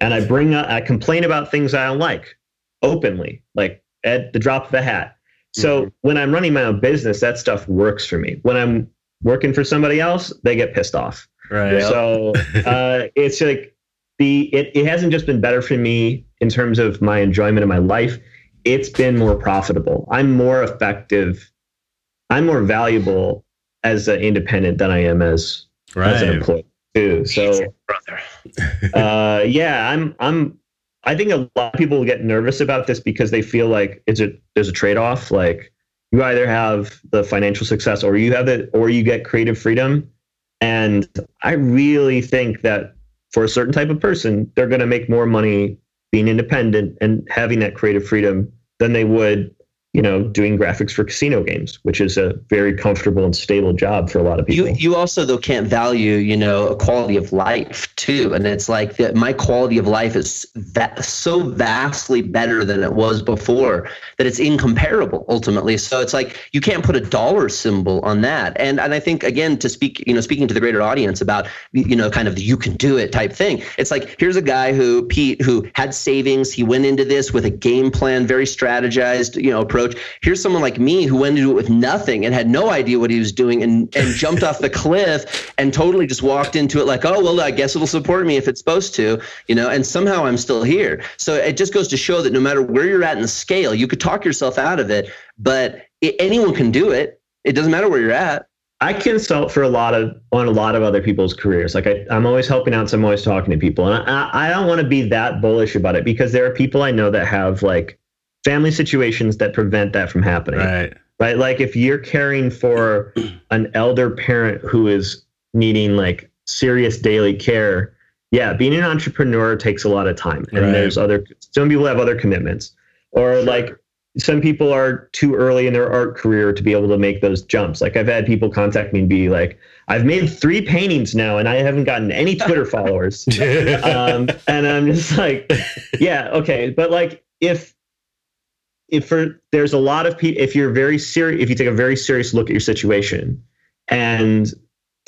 [SPEAKER 3] and I bring up, I complain about things I don't like openly, like at the drop of a hat. So mm-hmm. when I'm running my own business, that stuff works for me. When I'm working for somebody else, they get pissed off.
[SPEAKER 1] Right.
[SPEAKER 3] So uh, it's like the it, it hasn't just been better for me in terms of my enjoyment of my life. It's been more profitable. I'm more effective. I'm more valuable as an independent than I am as, right. as an employee too. So, brother. uh, yeah, I'm I'm I think a lot of people get nervous about this because they feel like it's a there's a trade off. Like you either have the financial success or you have it or you get creative freedom. And I really think that for a certain type of person, they're going to make more money being independent and having that creative freedom than they would you know, doing graphics for casino games, which is a very comfortable and stable job for a lot of people.
[SPEAKER 2] You, you also though can't value, you know, a quality of life too, and it's like that. My quality of life is that so vastly better than it was before that it's incomparable ultimately. So it's like you can't put a dollar symbol on that. And and I think again to speak, you know, speaking to the greater audience about you know kind of the you can do it type thing. It's like here's a guy who Pete who had savings. He went into this with a game plan, very strategized, you know approach. Here's someone like me who went into it with nothing and had no idea what he was doing and, and jumped off the cliff and totally just walked into it like, oh, well, I guess it'll support me if it's supposed to, you know, and somehow I'm still here. So it just goes to show that no matter where you're at in the scale, you could talk yourself out of it, but it, anyone can do it. It doesn't matter where you're at.
[SPEAKER 3] I consult for a lot of on a lot of other people's careers. Like I, am always helping out, so I'm always talking to people, and I, I don't want to be that bullish about it because there are people I know that have like family situations that prevent that from happening.
[SPEAKER 1] Right.
[SPEAKER 3] Right. Like if you're caring for an elder parent who is needing like serious daily care, yeah, being an entrepreneur takes a lot of time. And right. there's other some people have other commitments. Or sure. like some people are too early in their art career to be able to make those jumps. Like I've had people contact me and be like, I've made three paintings now and I haven't gotten any Twitter followers. um, and I'm just like, yeah, okay. But like if if for there's a lot of people if you're very serious if you take a very serious look at your situation and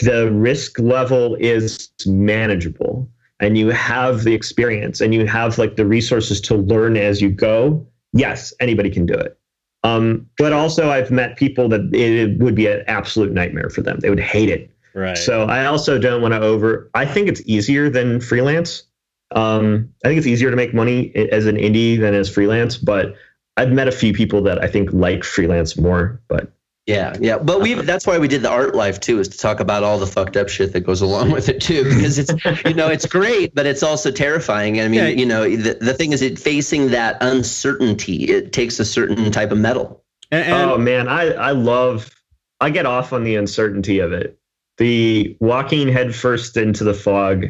[SPEAKER 3] the risk level is manageable and you have the experience and you have like the resources to learn as you go yes anybody can do it. Um, but also i've met people that it would be an absolute nightmare for them. They would hate it.
[SPEAKER 1] Right.
[SPEAKER 3] So i also don't want to over i think it's easier than freelance. Um, i think it's easier to make money as an indie than as freelance but I've met a few people that I think like freelance more, but
[SPEAKER 2] yeah, yeah, but we uh-huh. that's why we did the art life too, is to talk about all the fucked up shit that goes along with it too, because it's you know it's great, but it's also terrifying. I mean, yeah. you know, the, the thing is, it facing that uncertainty, it takes a certain type of metal.
[SPEAKER 3] And, and oh man, I I love I get off on the uncertainty of it. The walking headfirst into the fog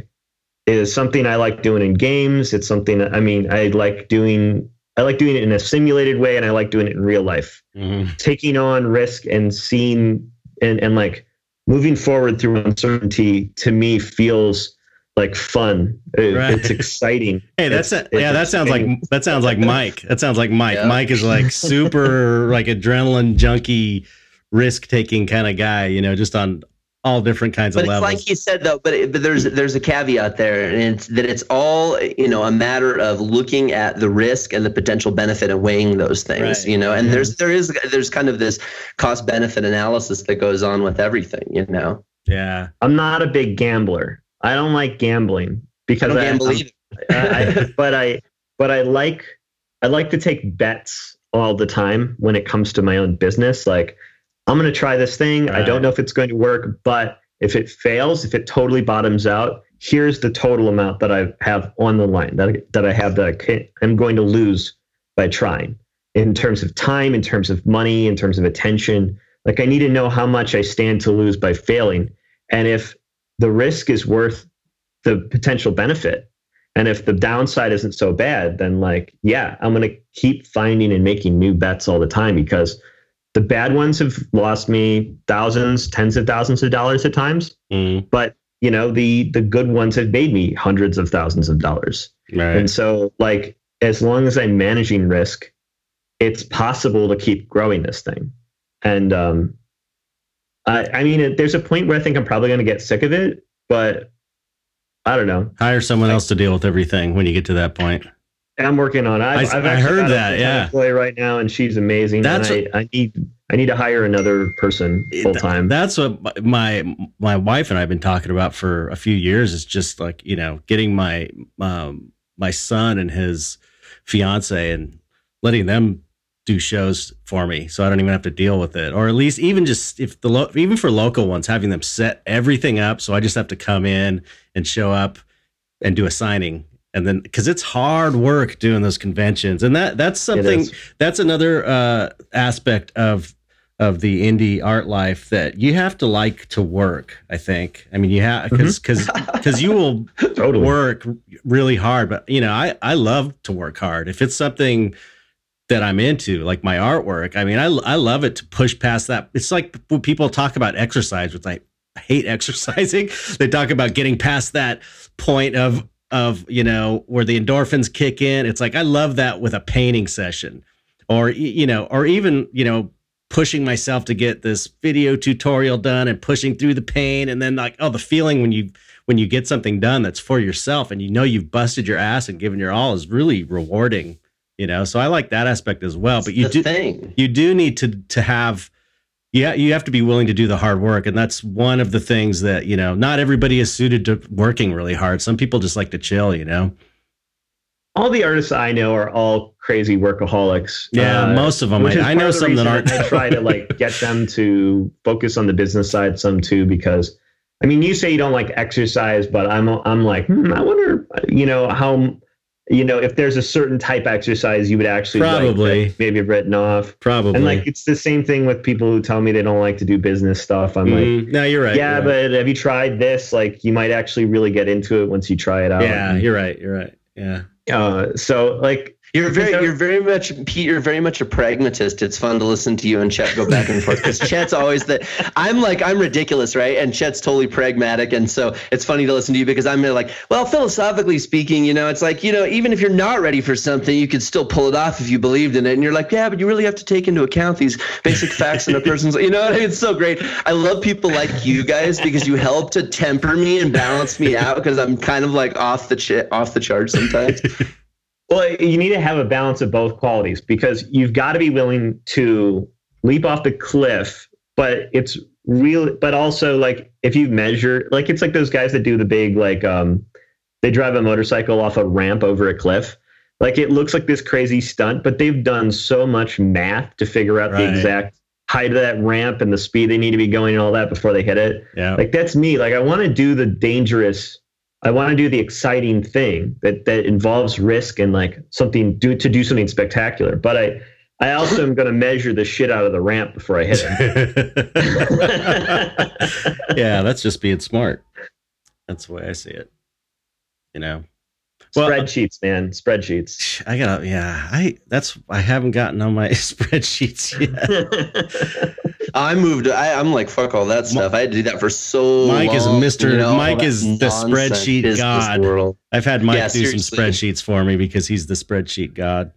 [SPEAKER 3] is something I like doing in games. It's something I mean I like doing I like doing it in a simulated way and I like doing it in real life. Mm-hmm. Taking on risk and seeing and, and like moving forward through uncertainty to me feels like fun. It, right. It's exciting.
[SPEAKER 1] hey, that's
[SPEAKER 3] it's,
[SPEAKER 1] a, yeah. That sounds like that sounds like Mike. That sounds like Mike. Yeah. Mike is like super like adrenaline junkie, risk taking kind of guy. You know, just on all different kinds
[SPEAKER 2] but
[SPEAKER 1] of levels.
[SPEAKER 2] It's like you said though, but, it, but there's there's a caveat there, and it's that it's all you know a matter of looking at the risk and the potential benefit and weighing those things. Right. You know, and mm-hmm. there's there is there's kind of this cost benefit analysis that goes on with everything. You know.
[SPEAKER 1] Yeah.
[SPEAKER 3] I'm not a big gambler. I don't like gambling because I,
[SPEAKER 2] gamble
[SPEAKER 3] I, I, but I but I like I like to take bets all the time when it comes to my own business. Like I'm going to try this thing. I don't know if it's going to work, but if it fails, if it totally bottoms out, here's the total amount that I have on the line that I, that I have that I can, I'm going to lose by trying in terms of time, in terms of money, in terms of attention. Like I need to know how much I stand to lose by failing, and if the risk is worth the potential benefit, and if the downside isn't so bad, then like yeah, I'm going to keep finding and making new bets all the time because the bad ones have lost me thousands, tens of thousands of dollars at times,
[SPEAKER 1] Mm,
[SPEAKER 3] but you know the the good ones have made me hundreds of thousands of dollars.
[SPEAKER 1] right.
[SPEAKER 3] And so, like, as long as I'm managing risk, it's possible to keep growing this thing. And um, I, I mean, it, there's a point where I think I'm probably going to get sick of it, but I don't know.
[SPEAKER 1] Hire someone else to deal with everything when you get to that point.
[SPEAKER 3] I'm working on it. I've,
[SPEAKER 1] I-
[SPEAKER 3] I've
[SPEAKER 1] I heard that, yeah.
[SPEAKER 3] employee right now, and she's amazing.
[SPEAKER 1] That's
[SPEAKER 3] I, I need I need to hire another person full time.
[SPEAKER 1] That's what my my wife and I've been talking about for a few years. Is just like you know getting my um, my son and his fiance and letting them do shows for me, so I don't even have to deal with it. Or at least even just if the lo- even for local ones, having them set everything up, so I just have to come in and show up and do a signing. And then, because it's hard work doing those conventions, and that that's something that's another uh, aspect of of the indie art life that you have to like to work. I think. I mean, you have because because because you will
[SPEAKER 3] totally.
[SPEAKER 1] work really hard, but you know, I I love to work hard. If it's something that I'm into, like my artwork, I mean, I I love it to push past that. It's like when people talk about exercise, which I hate exercising. They talk about getting past that point of of you know where the endorphins kick in. It's like I love that with a painting session, or you know, or even you know pushing myself to get this video tutorial done and pushing through the pain and then like oh the feeling when you when you get something done that's for yourself and you know you've busted your ass and given your all is really rewarding you know so i like that aspect as well but you do
[SPEAKER 2] thing.
[SPEAKER 1] you do need to to have yeah you have to be willing to do the hard work and that's one of the things that you know not everybody is suited to working really hard. Some people just like to chill you know?
[SPEAKER 3] All the artists I know are all crazy workaholics.
[SPEAKER 1] yeah
[SPEAKER 3] Uh,
[SPEAKER 1] most of them I, I know some that aren't.
[SPEAKER 3] I try to like get them to focus on the business side some too, because I mean, you say you don't like exercise, but I'm I'm like, hmm, I wonder, you know, how, you know, if there's a certain type of exercise you would actually
[SPEAKER 1] Probably.
[SPEAKER 3] that maybe written off.
[SPEAKER 1] probably
[SPEAKER 3] And like it's the same thing with people who tell me they don't like to do business stuff. I'm like,
[SPEAKER 1] Mm, no you're right
[SPEAKER 3] yeah,
[SPEAKER 1] you're right.
[SPEAKER 3] but have you tried this? Like, you might actually really get into it once you try it out.
[SPEAKER 1] yeah you're right you're right yeah
[SPEAKER 3] Uh, so like,
[SPEAKER 2] You're very, you're very much, Pete. You're very much a pragmatist. It's fun to listen to you and Chet go back and forth because Chet's always the. I'm like, I'm ridiculous, right? And Chet's totally pragmatic, and so it's funny to listen to you because I'm like, well, philosophically speaking, you know, it's like, you know, even if you're not ready for something, you could still pull it off if you believed in it. And you're like, yeah, but you really have to take into account these basic facts in a person's. You know, what I mean? it's so great. I love people like you guys because you help to temper me and balance me out because I'm kind of like off the ch- off the charge sometimes.
[SPEAKER 3] Well, you need to have a balance of both qualities because you've got to be willing to leap off the cliff, but it's real. But also, like if you measure, like it's like those guys that do the big, like um, they drive a motorcycle off a ramp over a cliff. Like it looks like this crazy stunt, but they've done so much math to figure out
[SPEAKER 1] Right.
[SPEAKER 3] the exact height of that ramp and the speed they need to be going and all that before they hit it
[SPEAKER 1] yeah
[SPEAKER 3] like that's me like i want to do the dangerous i want to do the exciting thing that that involves risk and like something do to do something spectacular but i i also am going to measure the shit out of the ramp before i hit it
[SPEAKER 1] yeah, that's just being smart. That's the way I see it. You know. Well,
[SPEAKER 3] spreadsheets man spreadsheets
[SPEAKER 1] I gotta yeah, I that's I haven't gotten on my spreadsheets yet.
[SPEAKER 2] I moved. I, I'm like fuck all that stuff. I had to do that for so. Long.
[SPEAKER 1] Mike is Mr.
[SPEAKER 2] you know,
[SPEAKER 1] Mike is the spreadsheet
[SPEAKER 2] business
[SPEAKER 1] god.
[SPEAKER 2] World.
[SPEAKER 1] I've had Mike
[SPEAKER 2] Yeah,
[SPEAKER 1] do some spreadsheets for me because he's the spreadsheet god.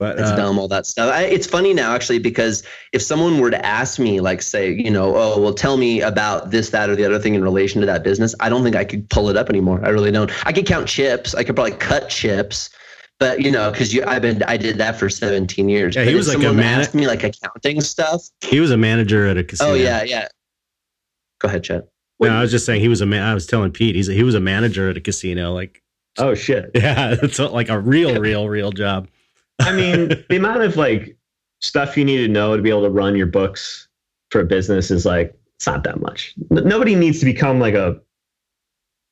[SPEAKER 1] But
[SPEAKER 2] It's
[SPEAKER 1] uh,
[SPEAKER 2] dumb, all that stuff. I, it's funny now, actually, because if someone were to ask me, like, say, you know, oh, well, tell me about this, that, or the other thing in relation to that business, I don't think I could pull it up anymore. I really don't. I could count chips. I could probably cut chips, but you know, because you, I've been, I did that for 17 years.
[SPEAKER 1] Yeah,
[SPEAKER 2] But
[SPEAKER 1] he
[SPEAKER 2] if
[SPEAKER 1] was like a man-
[SPEAKER 2] asked me like accounting stuff.
[SPEAKER 1] he was a manager at a oh, casino.
[SPEAKER 2] Oh yeah, yeah. Go ahead, Chet.
[SPEAKER 1] No, I was just saying he was a man. I was telling Pete he's a, he was a manager at a casino. Like
[SPEAKER 3] oh shit
[SPEAKER 1] yeah, it's like a real, real, real job.
[SPEAKER 3] i mean the amount of like stuff you need to know to be able to run your books for a business is like it's not that much. N- Nobody needs to become like a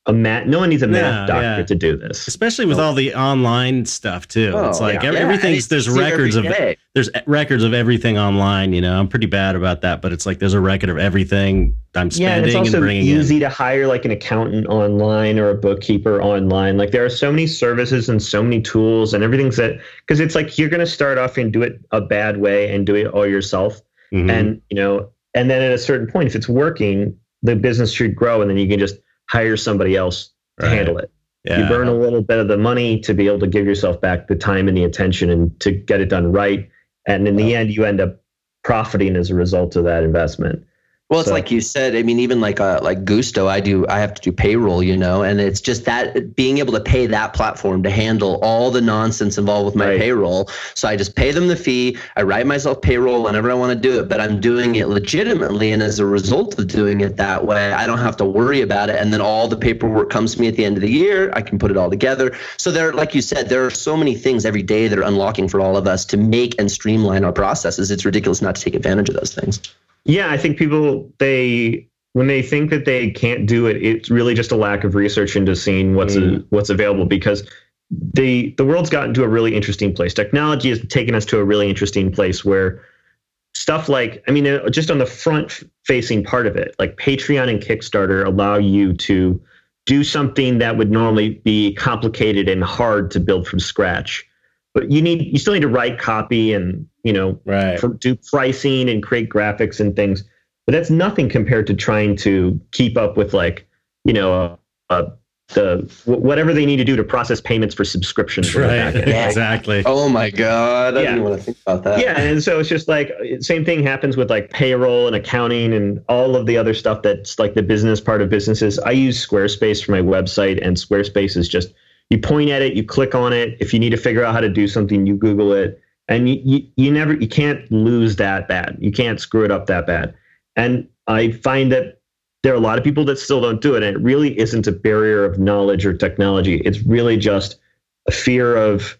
[SPEAKER 3] a math. No one needs a math doctor
[SPEAKER 1] yeah.
[SPEAKER 3] to do this.
[SPEAKER 1] especially with all the online stuff too. it's
[SPEAKER 2] Oh,
[SPEAKER 1] like
[SPEAKER 3] yeah.
[SPEAKER 1] ev-
[SPEAKER 2] Yeah,
[SPEAKER 1] everything's there's
[SPEAKER 2] it every
[SPEAKER 1] records of
[SPEAKER 2] day.
[SPEAKER 1] there's records of everything online. You know, I'm pretty bad about that, but it's like there's a record of everything I'm
[SPEAKER 3] Yeah, and
[SPEAKER 1] spending
[SPEAKER 3] it's
[SPEAKER 1] and
[SPEAKER 3] also
[SPEAKER 1] bringing
[SPEAKER 3] easy
[SPEAKER 1] in.
[SPEAKER 3] to hire like an accountant online or a bookkeeper online. Like there are so many services and so many tools and everything's that because it's like you're going to start off and do it a bad way and do it all yourself.
[SPEAKER 1] Mhm.
[SPEAKER 3] And you know, and then at a certain point, if it's working, the business should grow, and then you can just hire somebody else to
[SPEAKER 1] Right.
[SPEAKER 3] handle it.
[SPEAKER 1] yeah.
[SPEAKER 3] You burn a little bit of the money to be able to give yourself back the time and the attention and to get it done right. And in the end, you end up profiting as a result of that investment.
[SPEAKER 2] Well, it's
[SPEAKER 3] So-
[SPEAKER 2] like you said. I mean, even like uh, like Gusto, I do. I have to do payroll, you know, and it's just that being able to pay that platform to handle all the nonsense involved with my
[SPEAKER 3] Right.
[SPEAKER 2] payroll. So I just pay them the fee. I write myself payroll whenever I want to do it, but I'm doing it legitimately, and as a result of doing it that way, I don't have to worry about it. And then all the paperwork comes to me at the end of the year. I can put it all together. So there, like you said, there are so many things every day that are unlocking for all of us to make and streamline our processes. It's ridiculous not to take advantage of those things.
[SPEAKER 3] Yeah, I think people they when they think that they can't do it, it's really just a lack of research into seeing what's
[SPEAKER 1] Mm.
[SPEAKER 3] what's available because the the world's gotten to a really interesting place. Technology has taken us to a really interesting place where stuff like I mean, uh, just on the front facing part of it, like Patreon and Kickstarter allow you to do something that would normally be complicated and hard to build from scratch. But you need you still need to write copy and you know
[SPEAKER 1] right.
[SPEAKER 3] for, do pricing and create graphics and things. But that's nothing compared to trying to keep up with like, you know, uh, uh, the wh- whatever they need to do to process payments for subscriptions.
[SPEAKER 1] Right.
[SPEAKER 3] back
[SPEAKER 1] exactly.
[SPEAKER 2] Oh my god! I
[SPEAKER 3] Yeah.
[SPEAKER 2] didn't want to think about that.
[SPEAKER 3] Yeah, and so it's just like same thing happens with like payroll and accounting and all of the other stuff that's like the business part of businesses. I use Squarespace for my website, and Squarespace is just you point at it, you click on it. If you need to figure out how to do something, you Google it, and you you, you never you can't lose that bad. You can't screw it up that bad. And I find that there are a lot of people that still don't do it, and it really isn't a barrier of knowledge or technology. It's really just a fear of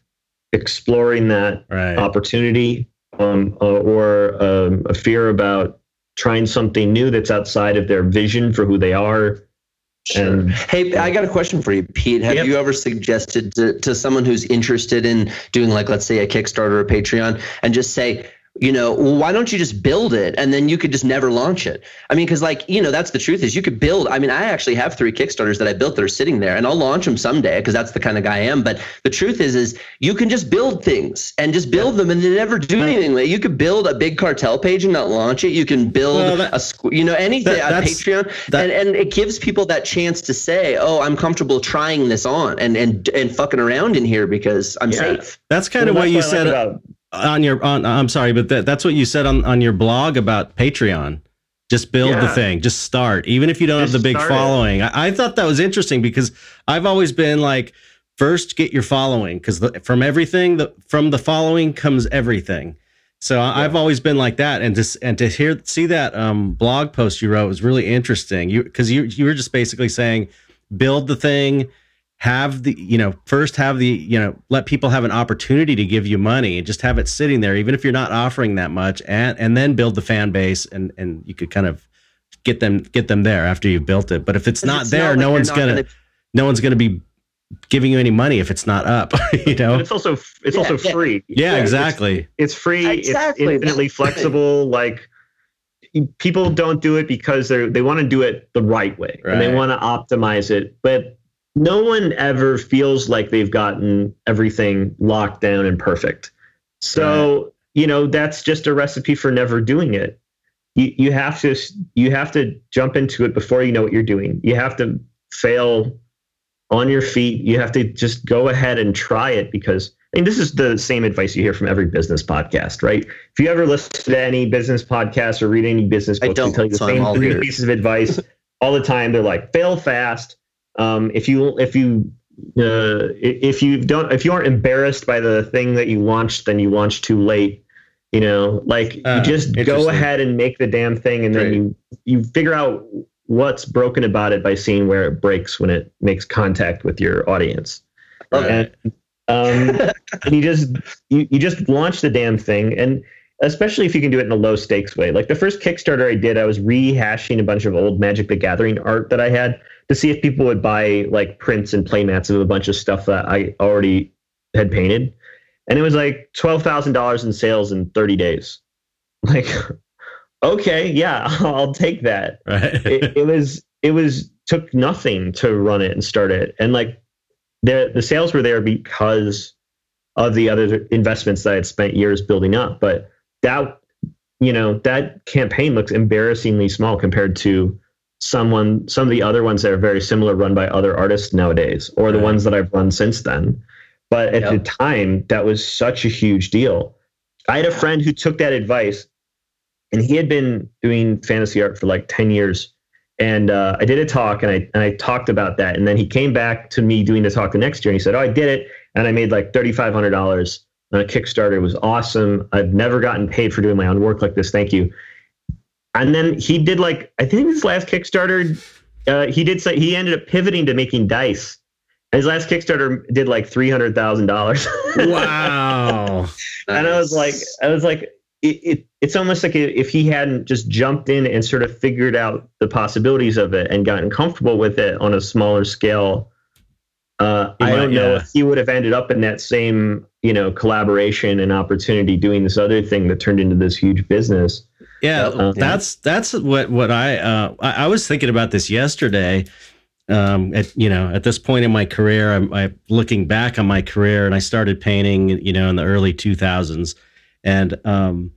[SPEAKER 3] exploring that
[SPEAKER 1] Right.
[SPEAKER 3] opportunity um, or um, a fear about trying something new that's outside of their vision for who they are.
[SPEAKER 2] Sure.
[SPEAKER 3] And-
[SPEAKER 2] hey, I got a question for you, Pete. Have
[SPEAKER 3] Yep.
[SPEAKER 2] you ever suggested to, to someone who's interested in doing, like, let's say, a Kickstarter or Patreon, and just say, you know, well, why don't you just build it and then you could just never launch it? I mean, because like you know, that's the truth is you could build. I mean, I actually have three Kickstarters that I built that are sitting there, and I'll launch them someday because that's the kind of guy I am. But the truth is, is you can just build things and just build them and they never do anything. Like, You could build a big cartel page and not launch it. You can build
[SPEAKER 1] Well, that-
[SPEAKER 2] a squ- you know anything
[SPEAKER 1] that-
[SPEAKER 2] a Patreon
[SPEAKER 1] that-
[SPEAKER 2] and and it gives people that chance to say, "Oh, I'm comfortable trying this on and and and fucking around in here because I'm
[SPEAKER 3] Yeah.
[SPEAKER 2] safe."
[SPEAKER 1] That's kind of what you said
[SPEAKER 3] about-
[SPEAKER 1] on your on I'm sorry, but that, that's what you said on on your blog about Patreon. Just build the thing. Just start, even if you don't
[SPEAKER 3] Just
[SPEAKER 1] have the big following. I, I thought that was interesting because I've always been like, first get your following because from everything, the from the following comes everything. So I I've always been like that, and to and to hear see that um, blog post you wrote was really interesting. You because you you were just basically saying, build the thing, have the you know first have the you know let people have an opportunity to give you money and just have it sitting there even if you're not offering that much and and then build the fan base and and you could kind of get them get them there after you've built it but if it's not
[SPEAKER 2] It's
[SPEAKER 1] there
[SPEAKER 2] like
[SPEAKER 1] no
[SPEAKER 2] you're
[SPEAKER 1] one's
[SPEAKER 2] not
[SPEAKER 1] gonna, no one's gonna be giving you any money if it's not up you
[SPEAKER 3] But
[SPEAKER 1] know
[SPEAKER 3] it's also it's
[SPEAKER 2] Yeah,
[SPEAKER 3] also
[SPEAKER 2] yeah.
[SPEAKER 3] free.
[SPEAKER 1] yeah,
[SPEAKER 3] It's-
[SPEAKER 1] exactly
[SPEAKER 3] It's, free.
[SPEAKER 2] Exactly.
[SPEAKER 3] It's infinitely
[SPEAKER 2] That's the thing.
[SPEAKER 3] flexible. Like people don't do it because they're they want to do it the right way and they want to optimize it, but no one ever feels like they've gotten everything locked down and perfect. So, you know, that's just a recipe for never doing it. You you have to you have to jump into it before you know what you're doing. You have to fail on your feet. You have to just go ahead and try it because I mean this is the same advice you hear from every business podcast, right? If you ever listen to any business podcast or read any business books, they tell you the
[SPEAKER 2] so
[SPEAKER 3] same three pieces of advice all the time. They're like, fail fast. Um, if you if you uh, if you don't if you aren't embarrassed by the thing that you launched, then you launched too late. You know, like
[SPEAKER 1] Uh,
[SPEAKER 3] you just go ahead and make the damn thing, and then
[SPEAKER 1] Right.
[SPEAKER 3] you you figure out what's broken about it by seeing where it breaks when it makes contact with your audience.
[SPEAKER 1] Right.
[SPEAKER 3] And, um, and you just you, you just launch the damn thing, and especially if you can do it in a low stakes way. Like the first Kickstarter I did, I was rehashing a bunch of old Magic the Gathering art that I had to see if people would buy like prints and playmats of a bunch of stuff that I already had painted. And it was like $12,000 in sales in 30 days. Like, okay, yeah, I'll take that.
[SPEAKER 1] Right.
[SPEAKER 3] it, it was, it was, took nothing to run it and start it. And like the, the sales were there because of the other investments that I had spent years building up. But that, you know, that campaign looks embarrassingly small compared to someone, some of the other ones that are very similar run by other artists nowadays, or the
[SPEAKER 1] Right.
[SPEAKER 3] ones that I've run since then. But at the time, that was such a huge deal. I had a friend who took that advice and he had been doing fantasy art for like 10 years. And uh, I did a talk and I, and I talked about that. And then he came back to me doing the talk the next year and he said, Oh, I did it. And I made like $3,500 on a Kickstarter. It was awesome. I've never gotten paid for doing my own work like this. Thank you. And then he did like, I think his last Kickstarter, uh, he did say he ended up pivoting to making dice. His last Kickstarter did like $300,000.
[SPEAKER 1] wow.
[SPEAKER 3] and I was like, I was like, it, it, it's almost like if he hadn't just jumped in and sort of figured out the possibilities of it and gotten comfortable with it on a smaller scale. Uh, I don't know
[SPEAKER 1] yeah.
[SPEAKER 3] if he would have ended up in that same, you know, collaboration and opportunity doing this other thing that turned into this huge business.
[SPEAKER 1] Yeah, that's that's what what I uh I, I was thinking about this yesterday. Um, at you know, at this point in my career, I'm I, looking back on my career, and I started painting, you know, in the early 2000s, and um,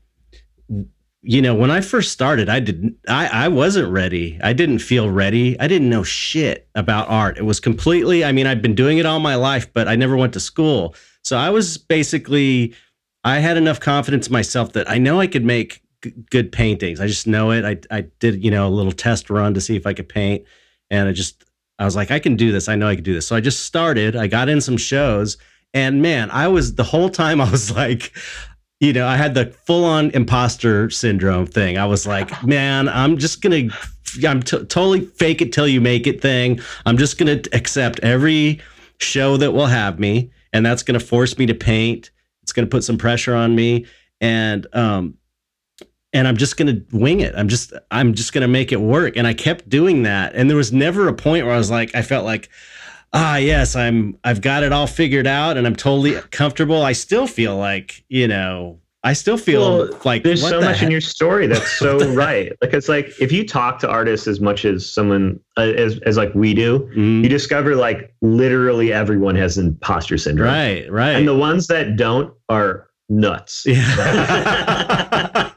[SPEAKER 1] you know, when I first started, I didn't, I I wasn't ready. I didn't feel ready. I didn't know shit about art. It was completely. I mean, I've been doing it all my life, but I never went to school, so I was basically. I had enough confidence in myself that I know I could make g- good paintings. I just know it. I I did you know a little test run to see if I could paint, and I just I was like I can do this. I know I can do this. So I just started. I got in some shows, and man, I was the whole time I was like. You know, I had the full on imposter syndrome thing. I was like, man, I'm just going to, I'm t- totally fake it till you make it thing. I'm just going to accept every show that will have me. And that's going to force me to paint. It's going to put some pressure on me. And, um, and I'm just going to wing it. I'm just I'm just going to make it work and I kept doing that and there was never a point where I was like I felt like ah yes, I'm I've got it all figured out and I'm totally comfortable. I still feel like, you know, I still feel
[SPEAKER 3] Well,
[SPEAKER 1] like
[SPEAKER 3] There's so
[SPEAKER 1] the
[SPEAKER 3] much in your story that's so right. Like it's like if you talk to artists as much as someone uh, as as like we do,
[SPEAKER 1] Mhm.
[SPEAKER 3] you discover like literally everyone has imposter syndrome.
[SPEAKER 1] right, right.
[SPEAKER 3] And the ones that don't are nuts.
[SPEAKER 1] yeah.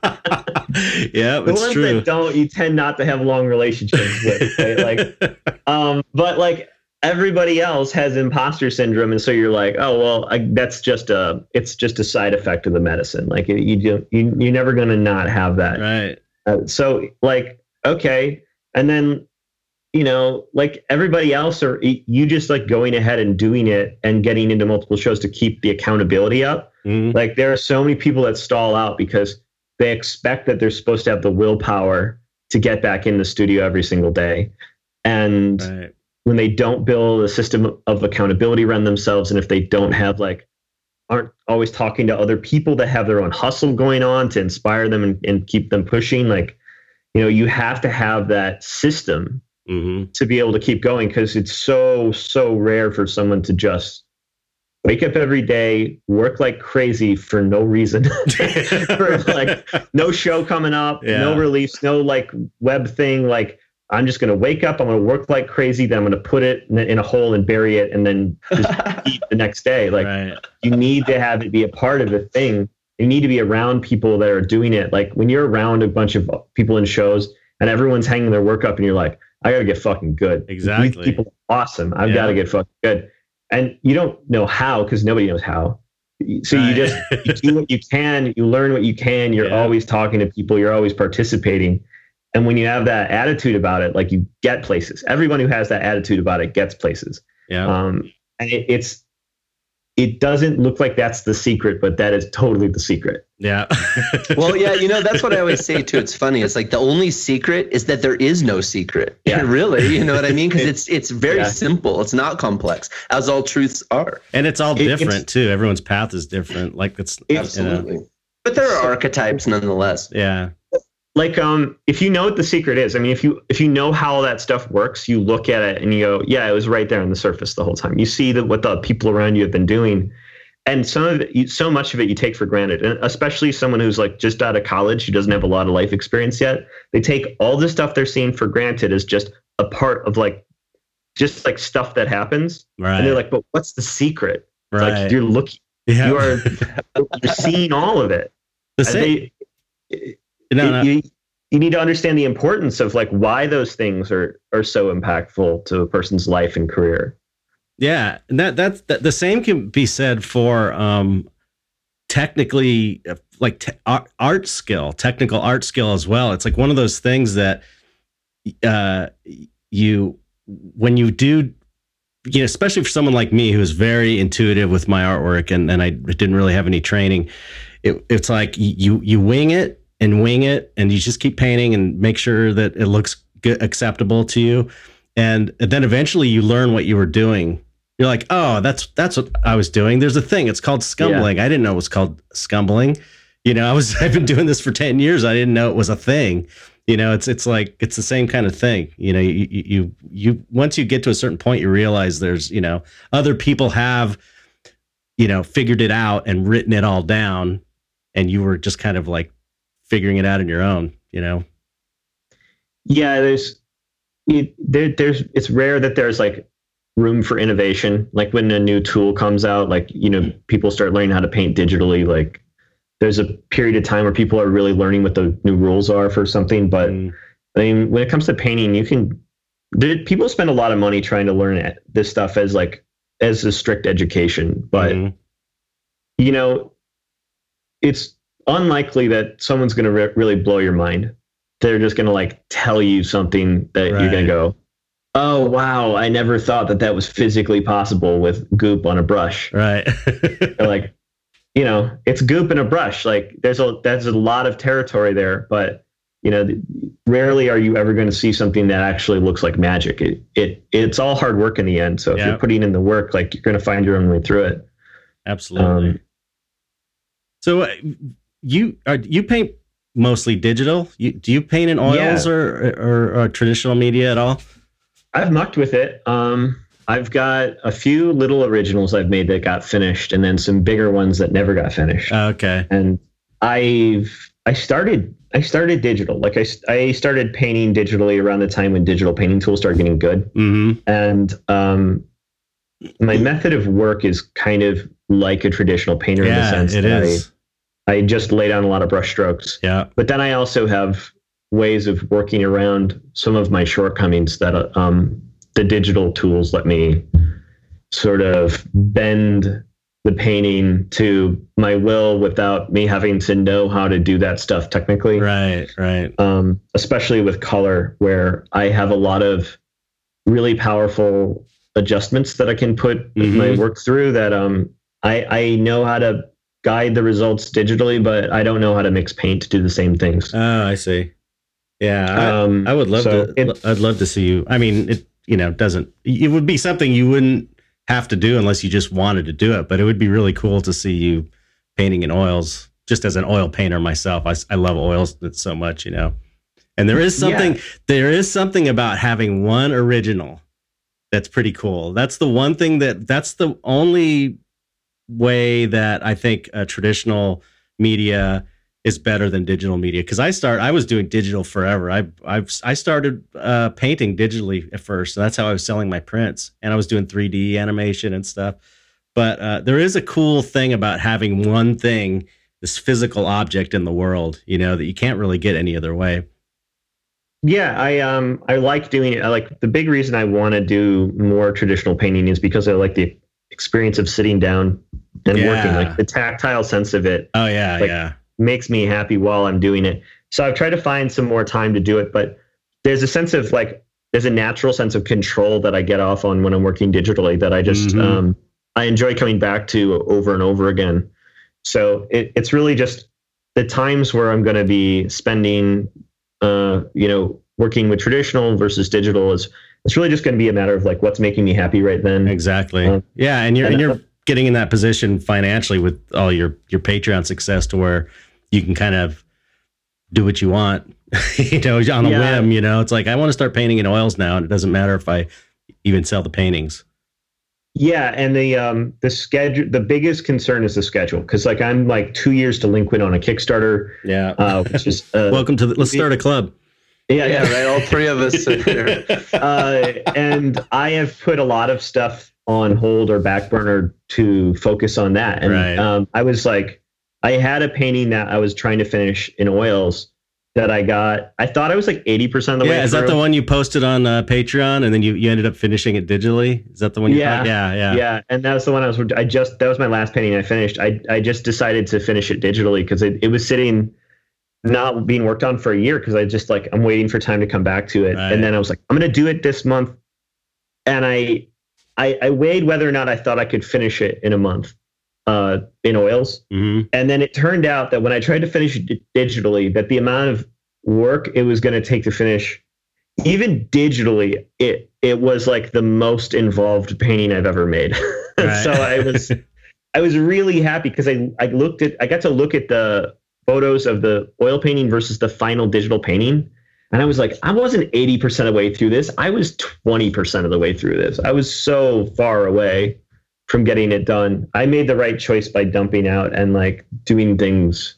[SPEAKER 1] yeah,
[SPEAKER 3] the
[SPEAKER 1] it's
[SPEAKER 3] ones
[SPEAKER 1] true.
[SPEAKER 3] that don't, you tend not to have long relationships with. Right? Like, um, but like everybody else has imposter syndrome, and so you're like, oh well, I, that's just a, it's just a side effect of the medicine. Like you, you, you you're never gonna not have that.
[SPEAKER 1] right.
[SPEAKER 3] Uh, so like okay, and then you know like everybody else or you just like going ahead and doing it and getting into multiple shows to keep the accountability up.
[SPEAKER 1] Mhm.
[SPEAKER 3] Like there are so many people that stall out because they expect that they're supposed to have the willpower to get back in the studio every single day. And
[SPEAKER 1] Right.
[SPEAKER 3] when they don't build a system of accountability around themselves and if they don't have like aren't always talking to other people that have their own hustle going on to inspire them and, and keep them pushing like you know you have to have that system
[SPEAKER 1] Mhm.
[SPEAKER 3] to be able to keep going because it's so so rare for someone to just wake up every day work like crazy for no reason for like no show coming up
[SPEAKER 1] Yeah.
[SPEAKER 3] no release no like web thing like i'm just going to wake up i'm going to work like crazy then i'm going to put it in a, in a hole and bury it and then just eat the next day like
[SPEAKER 1] right.
[SPEAKER 3] you need to have it be a part of the thing. You need to be around people that are doing it. Like when you're around a bunch of people in shows and everyone's hanging their work up and you're like, I got to get fucking good.
[SPEAKER 1] Exactly.
[SPEAKER 3] These people are awesome. I've
[SPEAKER 1] Yeah.
[SPEAKER 3] got to get fucking good. And you don't know how because nobody knows how. So you just you do what you can, you learn what you can, you're
[SPEAKER 1] Yeah.
[SPEAKER 3] always talking to people, you're always participating. And when you have that attitude about it, like you get places. Everyone who has that attitude about it gets places.
[SPEAKER 1] yeah.
[SPEAKER 3] Um, and it, it's it doesn't look like that's the secret, but that is totally the secret.
[SPEAKER 1] Yeah.
[SPEAKER 2] well, yeah, you know, that's what I always say too. It's funny. It's like the only secret is that there is no secret.
[SPEAKER 3] Yeah.
[SPEAKER 2] really. You know what I mean? Because it's it's very
[SPEAKER 3] Yeah.
[SPEAKER 2] simple. It's not complex, as all truths are.
[SPEAKER 1] And it's all
[SPEAKER 3] It- it's-
[SPEAKER 1] different too. Everyone's path is different. Like it's you know.
[SPEAKER 2] Absolutely. But there are archetypes nonetheless.
[SPEAKER 1] Yeah.
[SPEAKER 3] like um if you know what the secret is i mean if you if you know how that stuff works you look at it and you go yeah it was right there on the surface the whole time you see that what the people around you have been doing and some of it so much of it you take for granted and especially someone who's like just out of college who doesn't have a lot of life experience yet they take all the stuff they're seeing for granted as just a part of like just like stuff that happens
[SPEAKER 1] Right.
[SPEAKER 3] and they're like but what's the secret It's
[SPEAKER 1] right.
[SPEAKER 3] like you're looking
[SPEAKER 1] yeah.
[SPEAKER 3] you are you're seeing all of it
[SPEAKER 1] the same.
[SPEAKER 3] they-
[SPEAKER 1] no, no.
[SPEAKER 3] You, you need to understand the importance of like why those things are are so impactful to a person's life and career.
[SPEAKER 1] Yeah, and that that's that, the same can be said for um technically uh, like te- art, art skill, technical art skill as well. It's like one of those things that uh you when you do you know, especially for someone like me who's very intuitive with my artwork and, and I didn't really have any training, it, it's like you you wing it and wing it and you just keep painting and make sure that it looks good, acceptable to you. And then eventually you learn what you were doing. You're like, oh, that's that's what I was doing. There's a thing. It's called scumbling. I didn't know it was called scumbling. You know, I was I've been doing this for 10 years. I didn't know it was a thing. You know, it's it's like it's the same kind of thing. You know, you you you, you once you get to a certain point, you realize there's, you know, other people have, you know, figured it out and written it all down, and you were just kind of like figuring it out on your own, you know.
[SPEAKER 3] Yeah, there's it, there, there's it's rare that there's like room for innovation. Like when a new tool comes out, like you know people start learning how to paint digitally. Like there's a period of time where people are really learning what the new rules are for something. But
[SPEAKER 1] Mm,
[SPEAKER 3] I mean, when it comes to painting, you can people spend a lot of money trying to learn it, this stuff as like as a strict education, but
[SPEAKER 1] mhm.
[SPEAKER 3] you know, it's unlikely that someone's going to re- really blow your mind. They're just going to like tell you something that you're going to go, "Oh wow, I never thought that that was physically possible with goop on a brush."
[SPEAKER 1] right.
[SPEAKER 3] Like, you know, it's goop and a brush. Like there's a there's a lot of territory there, but you know, rarely are you ever going to see something that actually looks like magic. It it it's all hard work in the end. So if
[SPEAKER 1] Yeah.
[SPEAKER 3] you're putting in the work, like you're going to find your own way through it.
[SPEAKER 1] Absolutely.
[SPEAKER 3] Um,
[SPEAKER 1] so uh, you are you paint mostly digital? You, do you paint in oils
[SPEAKER 3] Yeah.
[SPEAKER 1] or, or or traditional media at all?
[SPEAKER 3] I've mucked with it. Um, I've got a few little originals I've made that got finished, and then some bigger ones that never got finished.
[SPEAKER 1] Uh, okay.
[SPEAKER 3] and I've I started I started digital. Like I, I started painting digitally around the time when digital painting tools started getting good,
[SPEAKER 1] hmm
[SPEAKER 3] and um, my method of work is kind of like a traditional painter in the sense
[SPEAKER 1] it
[SPEAKER 3] that
[SPEAKER 1] is.
[SPEAKER 3] I, I just lay down a lot of brush strokes.
[SPEAKER 1] Yeah.
[SPEAKER 3] But then I also have ways of working around some of my shortcomings that um, the digital tools let me sort of bend the painting to my will without me having to know how to do that stuff technically.
[SPEAKER 1] Right. Right.
[SPEAKER 3] Um, especially with color, where I have a lot of really powerful adjustments that I can put
[SPEAKER 1] Mhm.
[SPEAKER 3] my work through that um, I, I know how to guide the results digitally, but I don't know how to mix paint to do the same things.
[SPEAKER 1] Oh, I see. Yeah. I,
[SPEAKER 3] Um,
[SPEAKER 1] I would love
[SPEAKER 3] so
[SPEAKER 1] to.
[SPEAKER 3] it-
[SPEAKER 1] I'd love to see you. I mean, it you know doesn't. It would be something you wouldn't have to do unless you just wanted to do it. But it would be really cool to see you painting in oils. Just as an oil painter myself, I, I love oils so much, you know. And there is something.
[SPEAKER 3] Yeah.
[SPEAKER 1] There is something about having one original that's pretty cool. That's the one thing that. That's the only way that I think traditional media is better than digital media because I start I was doing digital forever. I I've I started uh, painting digitally at first, and that's how I was selling my prints, and I was doing 3D animation and stuff. But uh, there is a cool thing about having one thing, this physical object in the world, you know, that you can't really get any other way.
[SPEAKER 3] Yeah, I um I like doing it. I like the big reason I want to do more traditional painting is because I like the experience of sitting down and working. Like the tactile sense of it
[SPEAKER 1] Oh yeah,
[SPEAKER 3] Like-
[SPEAKER 1] yeah,
[SPEAKER 3] makes me happy while I'm doing it. So I've tried to find some more time to do it, but there's a sense of like there's a natural sense of control that I get off on when I'm working digitally that I just
[SPEAKER 1] Mhm.
[SPEAKER 3] um I enjoy coming back to over and over again. So it, it's really just the times where I'm going to be spending, uh, you know, working with traditional versus digital is it's really just going to be a matter of like what's making me happy right then.
[SPEAKER 1] exactly.
[SPEAKER 3] Um,
[SPEAKER 1] yeah, and you're and
[SPEAKER 3] and,
[SPEAKER 1] you're getting in that position financially with all your your Patreon success to where you can kind of do what you want, you know, on a
[SPEAKER 3] Yeah.
[SPEAKER 1] whim. You know, it's like I want to start painting in oils now, and it doesn't matter if I even sell the paintings.
[SPEAKER 3] Yeah, and the um the schedule the biggest concern is the schedule because like I'm like two years delinquent on a Kickstarter,
[SPEAKER 1] Yeah.
[SPEAKER 3] uh, which is uh,
[SPEAKER 1] Welcome to the. Let's start a club.
[SPEAKER 3] Yeah,
[SPEAKER 2] Yeah, right. All three of us
[SPEAKER 3] uh, and I have put a lot of stuff on hold or back burner to focus on that. And
[SPEAKER 1] Right.
[SPEAKER 3] um, I was like, I had a painting that I was trying to finish in oils that I got. I thought I was like eighty percent of the way.
[SPEAKER 1] Yeah, is that
[SPEAKER 3] through.
[SPEAKER 1] the one you posted on uh, Patreon, and then you, you ended up finishing it digitally? Is that the one? You
[SPEAKER 3] Yeah.
[SPEAKER 1] yeah, yeah,
[SPEAKER 3] Yeah, and that was the one I was. I just that was my last painting I finished. I I just decided to finish it digitally because it, it was sitting not being worked on for a year because I just like I'm waiting for time to come back to it.
[SPEAKER 1] Right.
[SPEAKER 3] And then I was like, I'm gonna do it this month. And I I, I weighed whether or not I thought I could finish it in a month uh, in oils.
[SPEAKER 1] hmm
[SPEAKER 3] And then it turned out that when I tried to finish it di- digitally, that the amount of work it was going to take to finish, even digitally, it it was like the most involved painting I've ever made.
[SPEAKER 1] Right.
[SPEAKER 3] so I was I was really happy because I I looked at I got to look at the photos of the oil painting versus the final digital painting. And I was like, I wasn't 80% of the way through this. I was 20% of the way through this. I was so far away from getting it done. I made the right choice by dumping out and like doing things,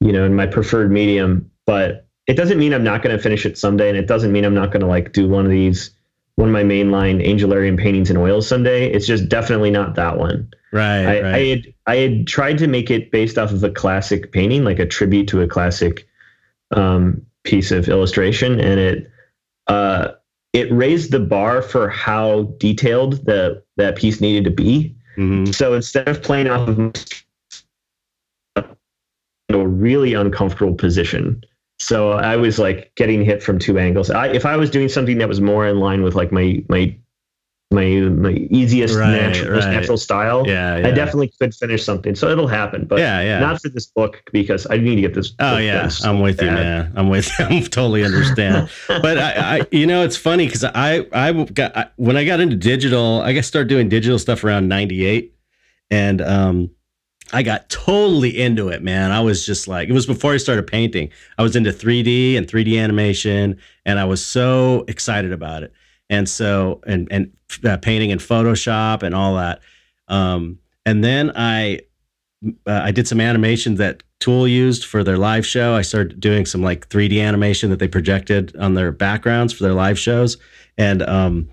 [SPEAKER 3] you know, in my preferred medium. But it doesn't mean I'm not going to finish it someday. And it doesn't mean I'm not going to like do one of these, one of my mainline Angelarium paintings in oils someday. It's just definitely not that one.
[SPEAKER 1] Right,
[SPEAKER 3] I,
[SPEAKER 1] right.
[SPEAKER 3] I had I had tried to make it based off of a classic painting, like a tribute to a classic um, piece of illustration, and it uh, it raised the bar for how detailed the that piece needed to be.
[SPEAKER 1] Mhm.
[SPEAKER 3] So instead of playing off of a really uncomfortable position, so I was like getting hit from two angles. I, if I was doing something that was more in line with like my my my my easiest
[SPEAKER 1] Right,
[SPEAKER 3] natural,
[SPEAKER 1] right.
[SPEAKER 3] natural style,
[SPEAKER 1] Yeah, yeah.
[SPEAKER 3] I definitely could finish something. So it'll happen, but
[SPEAKER 1] yeah, yeah.
[SPEAKER 3] not for this book because I need to get this.
[SPEAKER 1] Oh
[SPEAKER 3] book
[SPEAKER 1] yeah,
[SPEAKER 3] so
[SPEAKER 1] I'm with you,
[SPEAKER 3] bad.
[SPEAKER 1] man. I'm with you. I'm totally understand. but I, I, you know, it's funny because I, I got I, when I got into digital, I got started doing digital stuff around '98, and um, I got totally into it, man. I was just like, it was before I started painting. I was into 3D and 3D animation, and I was so excited about it. And so, and and uh, painting in Photoshop and all that. Um, and then I uh, I did some animation that Tool used for their live show. I started doing some like 3D animation that they projected on their backgrounds for their live shows, and um,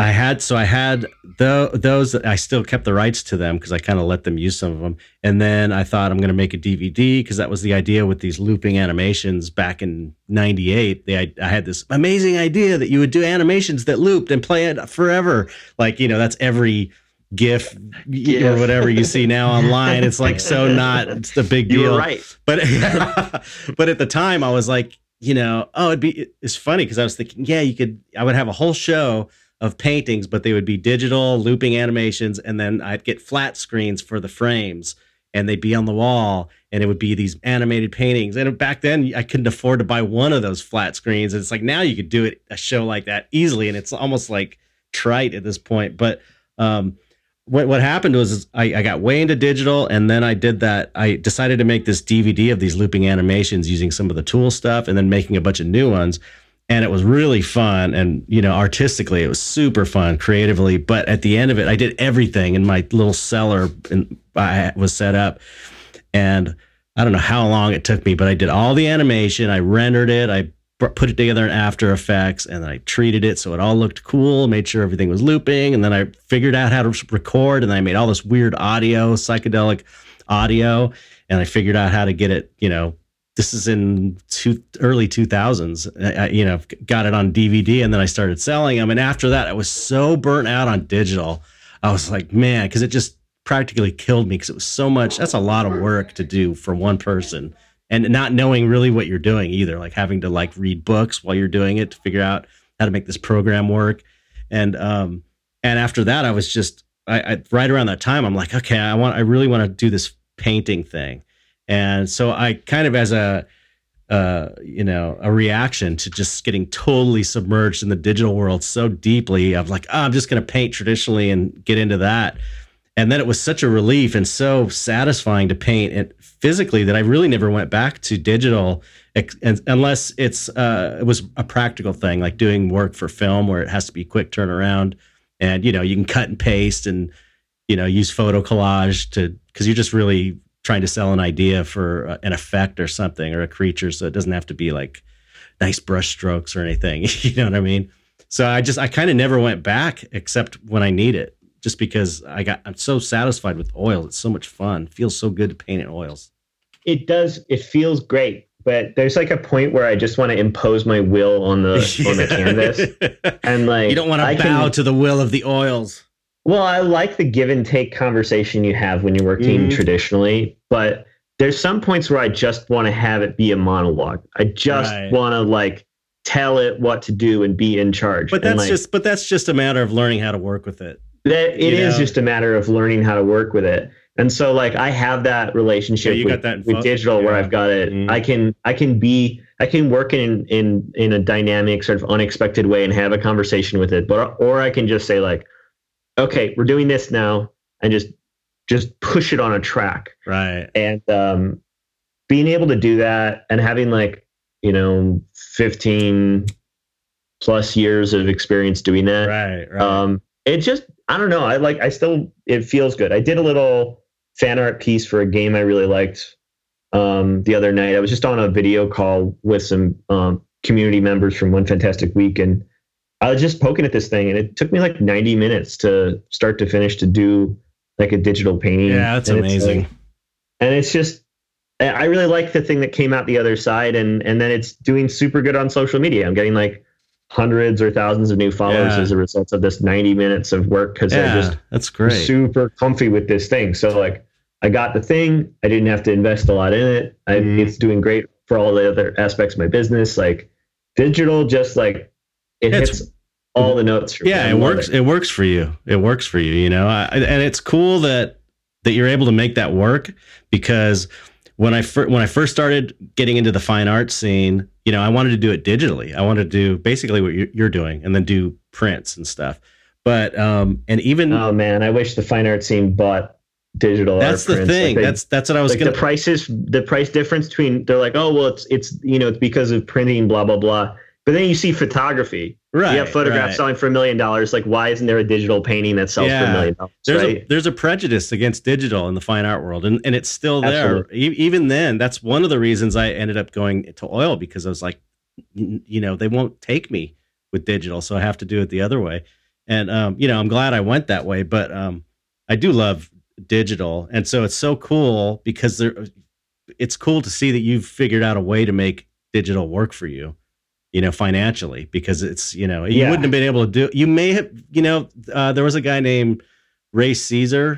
[SPEAKER 1] I had so I had tho- those. I still kept the rights to them because I kind of let them use some of them. And then I thought I'm going to make a DVD because that was the idea with these looping animations back in '98. They I, I had this amazing idea that you would do animations that looped and play it forever. Like you know that's every GIF,
[SPEAKER 2] GIF.
[SPEAKER 1] or whatever you see now online. It's like so not. It's the big deal
[SPEAKER 3] right.
[SPEAKER 1] but but at the time I was like, you know, oh, it'd be it's funny because I was thinking, yeah, you could I would have a whole show of paintings, but they would be digital looping animations, and then I'd get flat screens for the frames, and they'd be on the wall, and it would be these animated paintings. And back then, I couldn't afford to buy one of those flat screens. And it's like now you could do it a show like that easily, and it's almost like trite at this point. But um, what what happened was I, I got way into digital and then I did that. I decided to make this DVD of these looping animations using some of the tool stuff and then making a bunch of new ones. And it was really fun. And, you know, artistically, it was super fun creatively. But at the end of it, I did everything in my little cellar and I was set up. And I don't know how long it took me, but I did all the animation. I rendered it. I put it together in After Effects and I treated it so it all looked cool, made sure everything was looping. And then I figured out how to record and I made all this weird audio, psychedelic audio. And I figured out how to get it, you know, this is in two, early 2000s. I, I, you know, got it on DVD and then I started selling them. And after that, I was so burnt out on digital. I was like, man, because it just practically killed me because it was so much. That's a lot of work to do for one person and not knowing really what you're doing either, like having to like read books while you're doing it to figure out how to make this program work. And um, and after that, I was just I, I right around that time, I'm like, okay, I want, I really want to do this painting thing. And so I kind of as a uh, you know, a reaction to just getting totally submerged in the digital world so deeply of like, oh, I'm just going to paint traditionally and get into that. and then it was such a relief and so satisfying to paint it physically that I really never went back to digital unless it's uh, it was a practical thing like doing work for film where it has to be quick turnaround and you know you can cut and paste and you know use photo collage to because you're just really trying to sell an idea for uh, an effect or something or a creature so it doesn't have to be like nice brush strokes or anything you know what i mean so i just i kind of never went back except when i need it just because i got i'm so satisfied with oils it's so much fun it feels so good to paint in oils
[SPEAKER 3] it does it feels great but there's like a point where I just want to impose my will on the on the canvas, and like
[SPEAKER 1] you don't want to bow can, to the will of the oils.
[SPEAKER 3] Well, I like the give and take conversation you have when you're working mm. traditionally, but there's some points where I just want to have it be a monologue. I just right. want to like tell it what to do and be in charge.
[SPEAKER 1] But that's
[SPEAKER 3] like,
[SPEAKER 1] just but that's just a matter of learning how to work with it.
[SPEAKER 3] That it is know? just a matter of learning how to work with it. And so like I have that relationship yeah, with, that with digital yeah. where I've got it. Mm. I can I can be I can work in in in a dynamic sort of unexpected way and have a conversation with it. But or I can just say like, okay, we're doing this now and just just push it on a track.
[SPEAKER 1] Right.
[SPEAKER 3] And um being able to do that and having like, you know, 15 plus years of experience doing that.
[SPEAKER 1] Right, right.
[SPEAKER 3] Um it just I don't know. I like I still it feels good. I did a little fan art piece for a game I really liked um, the other night. I was just on a video call with some um, community members from One Fantastic Week, and I was just poking at this thing, and it took me like 90 minutes to start to finish to do like a digital painting.
[SPEAKER 1] Yeah, that's
[SPEAKER 3] and
[SPEAKER 1] amazing.
[SPEAKER 3] It's like, and it's just, I really like the thing that came out the other side, and and then it's doing super good on social media. I'm getting like hundreds or thousands of new followers yeah. as a result of this 90 minutes of work because yeah, I just
[SPEAKER 1] that's great
[SPEAKER 3] super comfy with this thing. So like I got the thing. I didn't have to invest a lot in it. I, mm. It's doing great for all the other aspects of my business. Like digital, just like it it's, hits all the notes.
[SPEAKER 1] yeah, it works. It. it. works for you. It works for you. You know, I, and it's cool that that you're able to make that work because when I fir- when I first started getting into the fine art scene, you know, I wanted to do it digitally. I wanted to do basically what you're doing, and then do prints and stuff. But um, and even
[SPEAKER 3] oh man, I wish the fine art scene bought digital
[SPEAKER 1] that's the prints. thing like they, that's that's what i was
[SPEAKER 3] like gonna the prices the price difference between they're like oh well it's it's you know it's because of printing blah blah blah but then you see photography right you have photographs right. selling for a million dollars like why isn't there a digital painting that sells yeah. for a million dollars
[SPEAKER 1] there's right? a there's a prejudice against digital in the fine art world and, and it's still there e- even then that's one of the reasons i ended up going to oil because i was like you know they won't take me with digital so i have to do it the other way and um, you know i'm glad i went that way but um, i do love digital. And so it's so cool because there it's cool to see that you've figured out a way to make digital work for you, you know, financially because it's, you know, you yeah. wouldn't have been able to do you may have, you know, uh, there was a guy named Ray Caesar.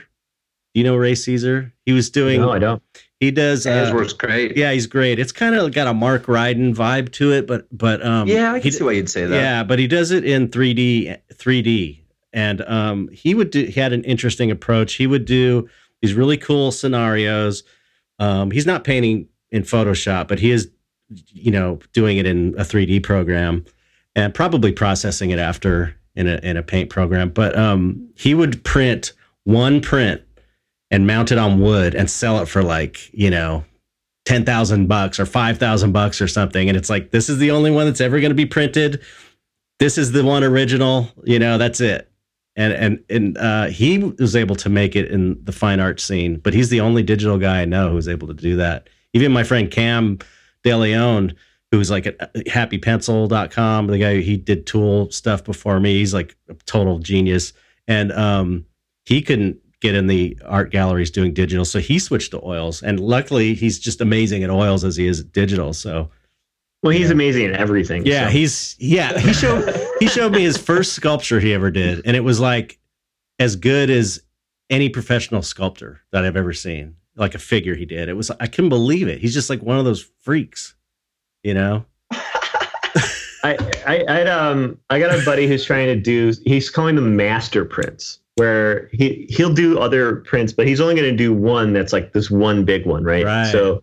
[SPEAKER 1] Do you know Ray Caesar? He was doing
[SPEAKER 3] No, I don't.
[SPEAKER 1] He does
[SPEAKER 2] uh, his work's great.
[SPEAKER 1] Yeah, he's great. It's kind of got a Mark Ryden vibe to it, but but um
[SPEAKER 2] Yeah, I can he, see why you'd say that.
[SPEAKER 1] Yeah, but he does it in 3D 3D and um, he would do. He had an interesting approach. He would do these really cool scenarios. Um, he's not painting in Photoshop, but he is, you know, doing it in a 3D program and probably processing it after in a in a paint program. But um, he would print one print and mount it on wood and sell it for like you know ten thousand bucks or five thousand bucks or something. And it's like this is the only one that's ever going to be printed. This is the one original. You know, that's it and and and uh, he was able to make it in the fine art scene. But he's the only digital guy I know who's able to do that. Even my friend Cam DeLeon, who's like at happypencil.com, the guy he did tool stuff before me. He's like a total genius, and um, he couldn't get in the art galleries doing digital, so he switched to oils. And luckily, he's just amazing at oils as he is at digital. So
[SPEAKER 3] well, he's yeah. amazing at everything.
[SPEAKER 1] Yeah, so. he's yeah. He showed he showed me his first sculpture he ever did, and it was like as good as any professional sculptor that I've ever seen. Like a figure he did. It was I couldn't believe it. He's just like one of those freaks, you know.
[SPEAKER 3] I, I I um I got a buddy who's trying to do he's calling them master prints where he he'll do other prints but he's only going to do one that's like this one big one right,
[SPEAKER 1] right.
[SPEAKER 3] so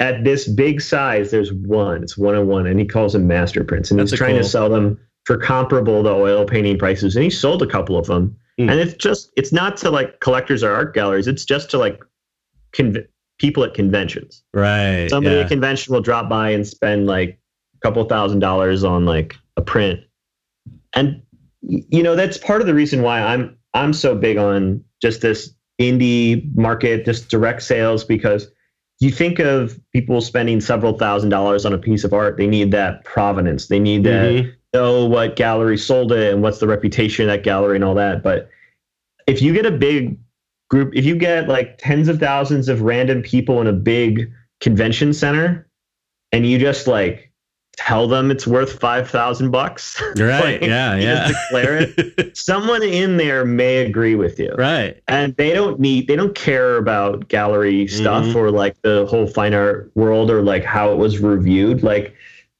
[SPEAKER 3] at this big size, there's one. It's one on one, and he calls them master prints, and That's he's trying cool. to sell them for comparable to oil painting prices. And he sold a couple of them, and it's just it's not to like collectors or art galleries. It's just to like people at conventions.
[SPEAKER 1] Right.
[SPEAKER 3] Somebody
[SPEAKER 1] yeah.
[SPEAKER 3] at convention will drop by and spend like a couple thousand dollars on like a print, and you know that's part of the reason why I'm I'm so big on just this indie market, just direct sales because you think of people spending several thousand dollars on a piece of art, they need that provenance. They need that
[SPEAKER 1] Mhm.
[SPEAKER 3] know what gallery sold it and what's the reputation of that gallery and all that. But if you get a big group, if you get like tens of thousands of random people in a big convention center and you just like tell them it's worth five thousand bucks,
[SPEAKER 1] Right.
[SPEAKER 3] like,
[SPEAKER 1] yeah. Yeah.
[SPEAKER 3] declare it, someone in there may agree with you
[SPEAKER 1] right.
[SPEAKER 3] and they don't need they don't care about gallery stuff
[SPEAKER 1] Mhm.
[SPEAKER 3] or like the whole fine art world or like how it was reviewed like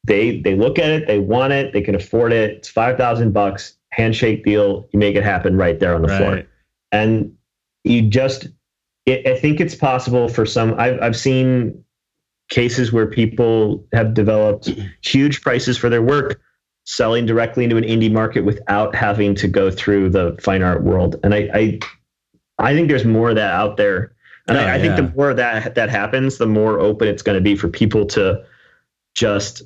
[SPEAKER 3] they they look at it they want it they can afford it it's 5000 bucks handshake deal you make it happen right there on the floor and you just it, i think it's possible for some I've, I've seen cases where people have developed huge prices for their work selling directly into an indie market without having to go through the fine art world. And i i, I think there's more of that out there. And
[SPEAKER 1] Oh,
[SPEAKER 3] I, I think
[SPEAKER 1] yeah.
[SPEAKER 3] the more that that happens the more open it's going to be for people to just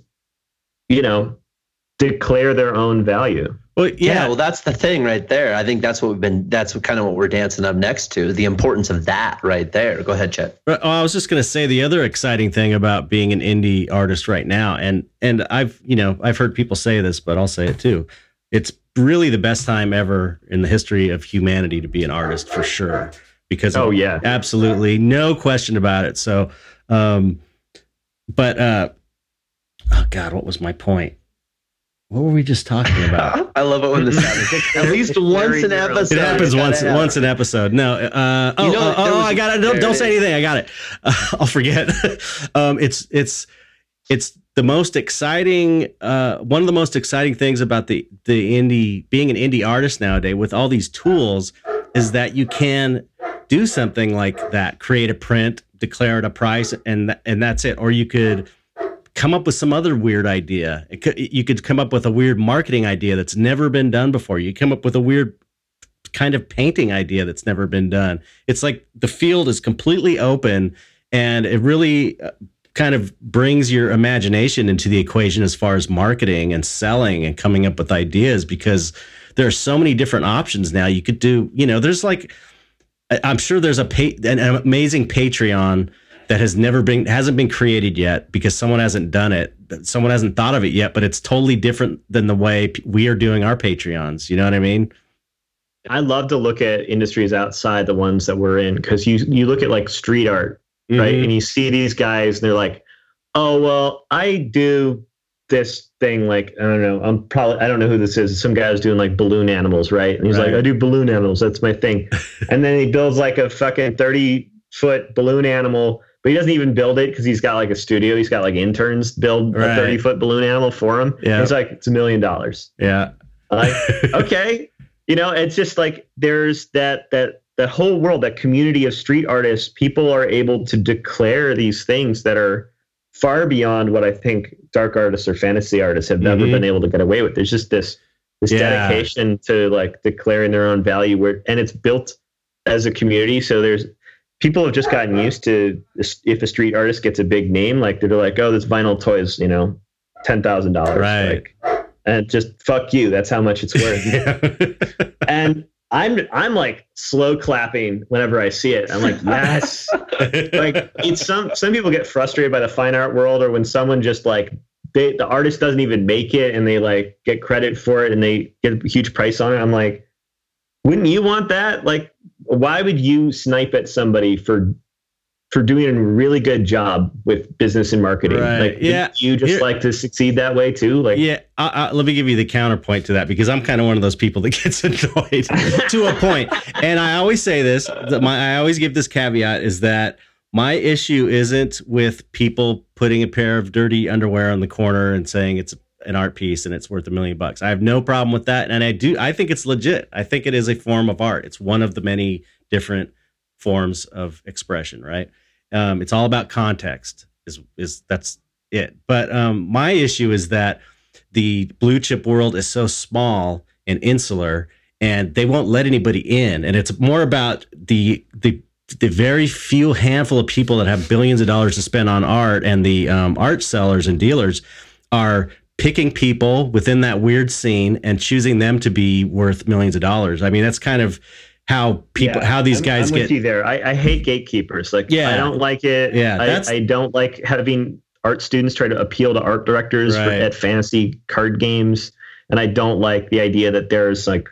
[SPEAKER 3] you know declare their own value
[SPEAKER 1] Well,
[SPEAKER 2] Yeah.
[SPEAKER 1] yeah.
[SPEAKER 2] well, that's the thing right there. I think that's what we've been. That's what, kind of what we're dancing up next to. The importance of that right there. Go ahead, Chet.
[SPEAKER 1] Right, Oh, I was just going to say the other exciting thing about being an indie artist right now, and and I've you know I've heard people say this, but I'll say it too. It's really the best time ever in the history of humanity to be an artist for sure, because
[SPEAKER 3] oh yeah
[SPEAKER 1] absolutely no question about it. So, um, but uh, oh god, what was my point? What were we just talking about?
[SPEAKER 2] I love it when this happens. At least once an episode.
[SPEAKER 1] It happens once
[SPEAKER 2] have
[SPEAKER 1] once an episode. No, uh, oh,
[SPEAKER 2] You know,
[SPEAKER 1] oh, oh,
[SPEAKER 2] was-
[SPEAKER 1] I got it. Don't, don't say anything. I got it. I'll forget. um, it's it's it's the most exciting. Uh, one of the most exciting things about the the indie being an indie artist nowadays with all these tools is that you can do something like that, create a print, declare it a price, and th- and that's it. Or you could come up with some other weird idea. Could, you could come up with a weird marketing idea that's never been done before. You come up with a weird kind of painting idea that's never been done. It's like the field is completely open and it really uh, kind of brings your imagination into the equation as far as marketing and selling and coming up with ideas because there are so many different options now. You could do, you know, there's like I'm sure there's a pa- an amazing Patreon that has never been hasn't been created yet because someone hasn't done it. Someone hasn't thought of it yet, but it's totally different than the way we are doing our Patreons. You know what I mean?
[SPEAKER 3] I love to look at industries outside the ones that we're in because you you look at like street art, right?
[SPEAKER 1] Mhm.
[SPEAKER 3] And you see these guys and they're like, "Oh, well, I do this thing like I don't know. I'm probably I don't know who this is. Some guy doing like balloon animals, right? And he's
[SPEAKER 1] Right.
[SPEAKER 3] like, "I do balloon animals. That's my thing." and then he builds like a fucking 30 foot balloon animal, but he doesn't even build it because he's got like a studio. He's got like interns build
[SPEAKER 1] Right.
[SPEAKER 3] a 30 foot balloon animal for him.
[SPEAKER 1] Yeah.
[SPEAKER 3] He's like, "It's a million dollars."
[SPEAKER 1] Yeah.
[SPEAKER 3] Like, okay you know it's just like there's that that that whole world that community of street artists people are able to declare these things that are far beyond what i think dark artists or fantasy artists have never
[SPEAKER 1] Mhm.
[SPEAKER 3] been able to get away with there's just this this
[SPEAKER 1] Yeah.
[SPEAKER 3] dedication to like declaring their own value where and it's built as a community so there's people have just gotten used to if a street artist gets a big name like they're like oh this vinyl toy is you know $10000
[SPEAKER 1] Right.
[SPEAKER 3] like and just fuck you that's how much it's worth and I'm I'm like slow clapping whenever I see it. I'm like, yes. like it's some some people get frustrated by the fine art world or when someone just like they the artist doesn't even make it and they like get credit for it and they get a huge price on it. I'm like, wouldn't you want that? Like, why would you snipe at somebody for for doing a really good job with business and marketing?
[SPEAKER 1] Right.
[SPEAKER 3] Like,
[SPEAKER 1] Yeah.
[SPEAKER 3] you just
[SPEAKER 1] Here-
[SPEAKER 3] like to succeed that way too? Like,
[SPEAKER 1] Yeah, I, I, let me give you the counterpoint to that because I'm kind of one of those people that gets annoyed to a point. And I always say this: that my I always give this caveat is that my issue isn't with people putting a pair of dirty underwear on the corner and saying it's an art piece and it's worth a million bucks. I have no problem with that, and I do. I think it's legit. I think it is a form of art. It's one of the many different forms of expression. Right? Um, it's all about context. Is is that's it. But um, my issue is that the blue chip world is so small and insular and they won't let anybody in. And it's more about the the the very few handful of people that have billions of dollars to spend on art and the um, art sellers and dealers are picking people within that weird scene and choosing them to be worth millions of dollars. I mean, that's kind of how people,
[SPEAKER 3] Yeah,
[SPEAKER 1] how these
[SPEAKER 3] I'm-
[SPEAKER 1] guys
[SPEAKER 3] I'm
[SPEAKER 1] get.
[SPEAKER 3] you there. I, I hate gatekeepers. Like,
[SPEAKER 1] Yeah.
[SPEAKER 3] I don't like it.
[SPEAKER 1] Yeah,
[SPEAKER 3] I, I don't like having art students try to appeal to art directors for, at fantasy card games, and I don't like the idea that there's like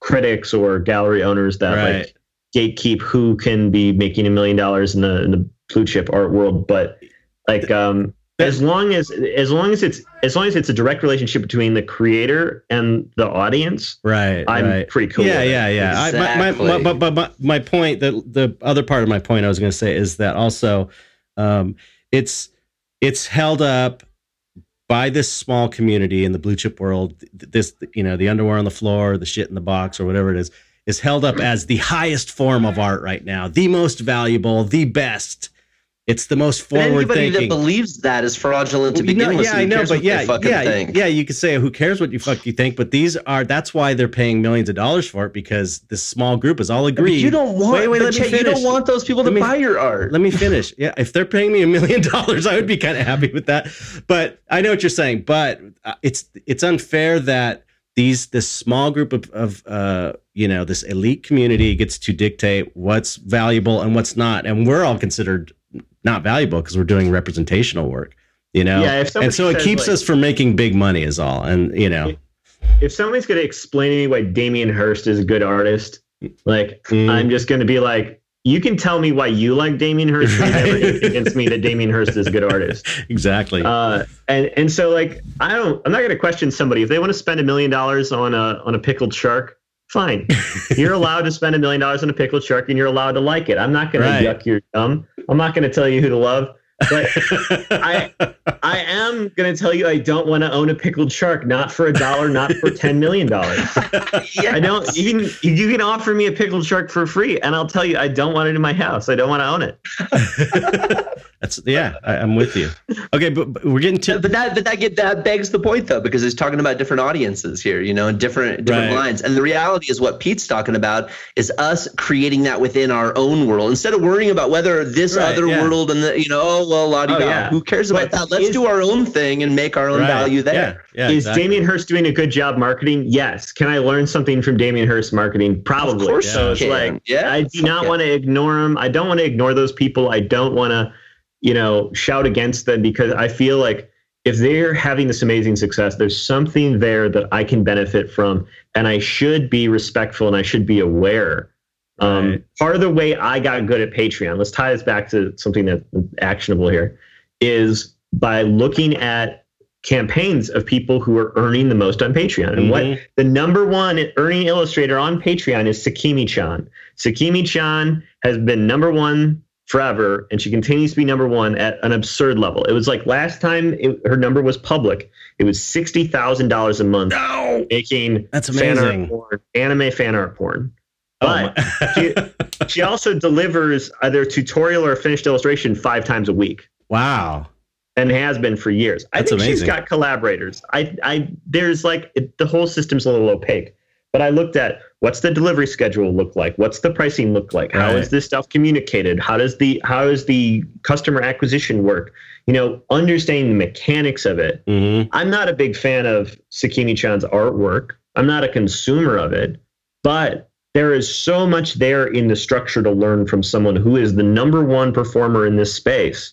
[SPEAKER 3] critics or gallery owners that
[SPEAKER 1] Right.
[SPEAKER 3] like gatekeep who can be making a million dollars in the in the blue chip art world. But like, um, as long as as long as it's as long as it's a direct relationship between the creator and the audience,
[SPEAKER 1] Right.
[SPEAKER 3] I'm
[SPEAKER 1] right.
[SPEAKER 3] pretty cool.
[SPEAKER 1] Yeah,
[SPEAKER 3] with it.
[SPEAKER 1] yeah, yeah. I, my, my,
[SPEAKER 2] Exactly.
[SPEAKER 1] my, but, but, but my point, the the other part of my point I was going to say is that also, um, it's it's held up by this small community in the blue chip world. This, you know, the underwear on the floor, the shit in the box, or whatever it is, is held up as the highest form of art right now, the most valuable, the best. It's the most
[SPEAKER 2] But
[SPEAKER 1] forward
[SPEAKER 2] anybody
[SPEAKER 1] thinking.
[SPEAKER 2] that believes that is fraudulent to begin with.
[SPEAKER 1] yeah,
[SPEAKER 2] so
[SPEAKER 1] I know, but yeah, yeah,
[SPEAKER 2] think?
[SPEAKER 1] yeah. You could say who cares what you fuck you think, but these are that's why they're paying millions of dollars for it because this small group is all
[SPEAKER 2] But
[SPEAKER 1] agreed.
[SPEAKER 2] you don't want.
[SPEAKER 1] Wait, wait,
[SPEAKER 2] but
[SPEAKER 1] let me
[SPEAKER 2] you don't want those people to
[SPEAKER 1] Let me-
[SPEAKER 2] buy your art.
[SPEAKER 1] Let me finish. Yeah, if they're paying me a million dollars, I would be kind of happy with that. But I know what you're saying. But uh, it's it's unfair that these this small group of, of uh, you know this elite community gets to dictate what's valuable and what's not, and we're all considered not valuable because we're doing representational work. You know,
[SPEAKER 3] Yeah, if
[SPEAKER 1] and so it keeps
[SPEAKER 3] like-
[SPEAKER 1] us from making big money, is all. And you know,
[SPEAKER 3] if somebody's going to explain to me why Damien Hirst is a good artist, like
[SPEAKER 1] Mm.
[SPEAKER 3] I'm just going to be like, you can tell me why you like Damien Hirst, never convince me that Damien Hirst is a good artist.
[SPEAKER 1] exactly.
[SPEAKER 3] Uh, and and so like I don't, I'm not going to question somebody if they want to spend a million dollars on a on a pickled shark. Fine, you're allowed to spend a million dollars on a pickled shark, and you're allowed to like it. I'm not going
[SPEAKER 1] Right.
[SPEAKER 3] to yuck your thumb. I'm not going to tell you who to love. But I I am going to tell you I don't want to own a pickled shark, not for a dollar, not for ten million dollars. I don't even. You can offer me a pickled shark for free, and I'll tell you I don't want it in my house. I don't want to own it.
[SPEAKER 1] That's yeah, I, I'm with you. Okay, but, but we're getting to
[SPEAKER 2] but that but that get that begs the point though because it's talking about different audiences here you know and different different
[SPEAKER 1] Right.
[SPEAKER 2] lines and the reality is what pete's talking about is us creating that within our own world instead of worrying about whether this
[SPEAKER 1] Right,
[SPEAKER 2] other
[SPEAKER 1] yeah.
[SPEAKER 2] world and the you know oh well la
[SPEAKER 3] Oh, yeah.
[SPEAKER 2] who cares about
[SPEAKER 3] But
[SPEAKER 2] that let's
[SPEAKER 3] is-
[SPEAKER 2] do our own thing and make our own
[SPEAKER 1] Right,
[SPEAKER 2] value there
[SPEAKER 1] Yeah, yeah
[SPEAKER 3] Is
[SPEAKER 1] exactly.
[SPEAKER 3] Damien Hirst doing a good job marketing? Yes. Can I learn something from Damien Hirst marketing? Probably.
[SPEAKER 2] of course
[SPEAKER 1] Yeah.
[SPEAKER 3] So it's like
[SPEAKER 2] yeah
[SPEAKER 3] I do not
[SPEAKER 2] yeah.
[SPEAKER 3] want to ignore them. I don't want to ignore those people. I don't want to, you know, shout against them because I feel like if they're having this amazing success, there's something there that I can benefit from, and I should be respectful and I should be aware. Um,
[SPEAKER 1] Right.
[SPEAKER 3] Part of the way I got good at Patreon, let's tie this back to something that's actionable here, is by looking at campaigns of people who are earning the most on Patreon. And what
[SPEAKER 1] Mhm.
[SPEAKER 3] the number one earning illustrator on Patreon is Sakimi Chan. Sakimi Chan has been number one forever, and she continues to be number one at an absurd level. It was like last time it, her number was public, it was sixty thousand dollars a month
[SPEAKER 1] No,
[SPEAKER 3] making
[SPEAKER 1] that's
[SPEAKER 3] fan
[SPEAKER 1] amazing.
[SPEAKER 3] art porn, anime fan art porn.
[SPEAKER 1] Oh
[SPEAKER 3] But
[SPEAKER 1] my-
[SPEAKER 3] she, she also delivers either a tutorial or a finished illustration five times a week
[SPEAKER 1] wow.
[SPEAKER 3] and has been for years. I
[SPEAKER 1] That's
[SPEAKER 3] think she's
[SPEAKER 1] amazing.
[SPEAKER 3] got collaborators. I, I, there's like it, the whole system's a little opaque. But I looked at what's the delivery schedule look like? What's the pricing look like? How is
[SPEAKER 1] Right.
[SPEAKER 3] this stuff communicated? How does the how does the customer acquisition work? You know, understanding the mechanics of it.
[SPEAKER 1] Mhm.
[SPEAKER 3] I'm not a big fan of Sakimi Chan's artwork. I'm not a consumer of it, but there is so much there in the structure to learn from someone who is the number one performer in this space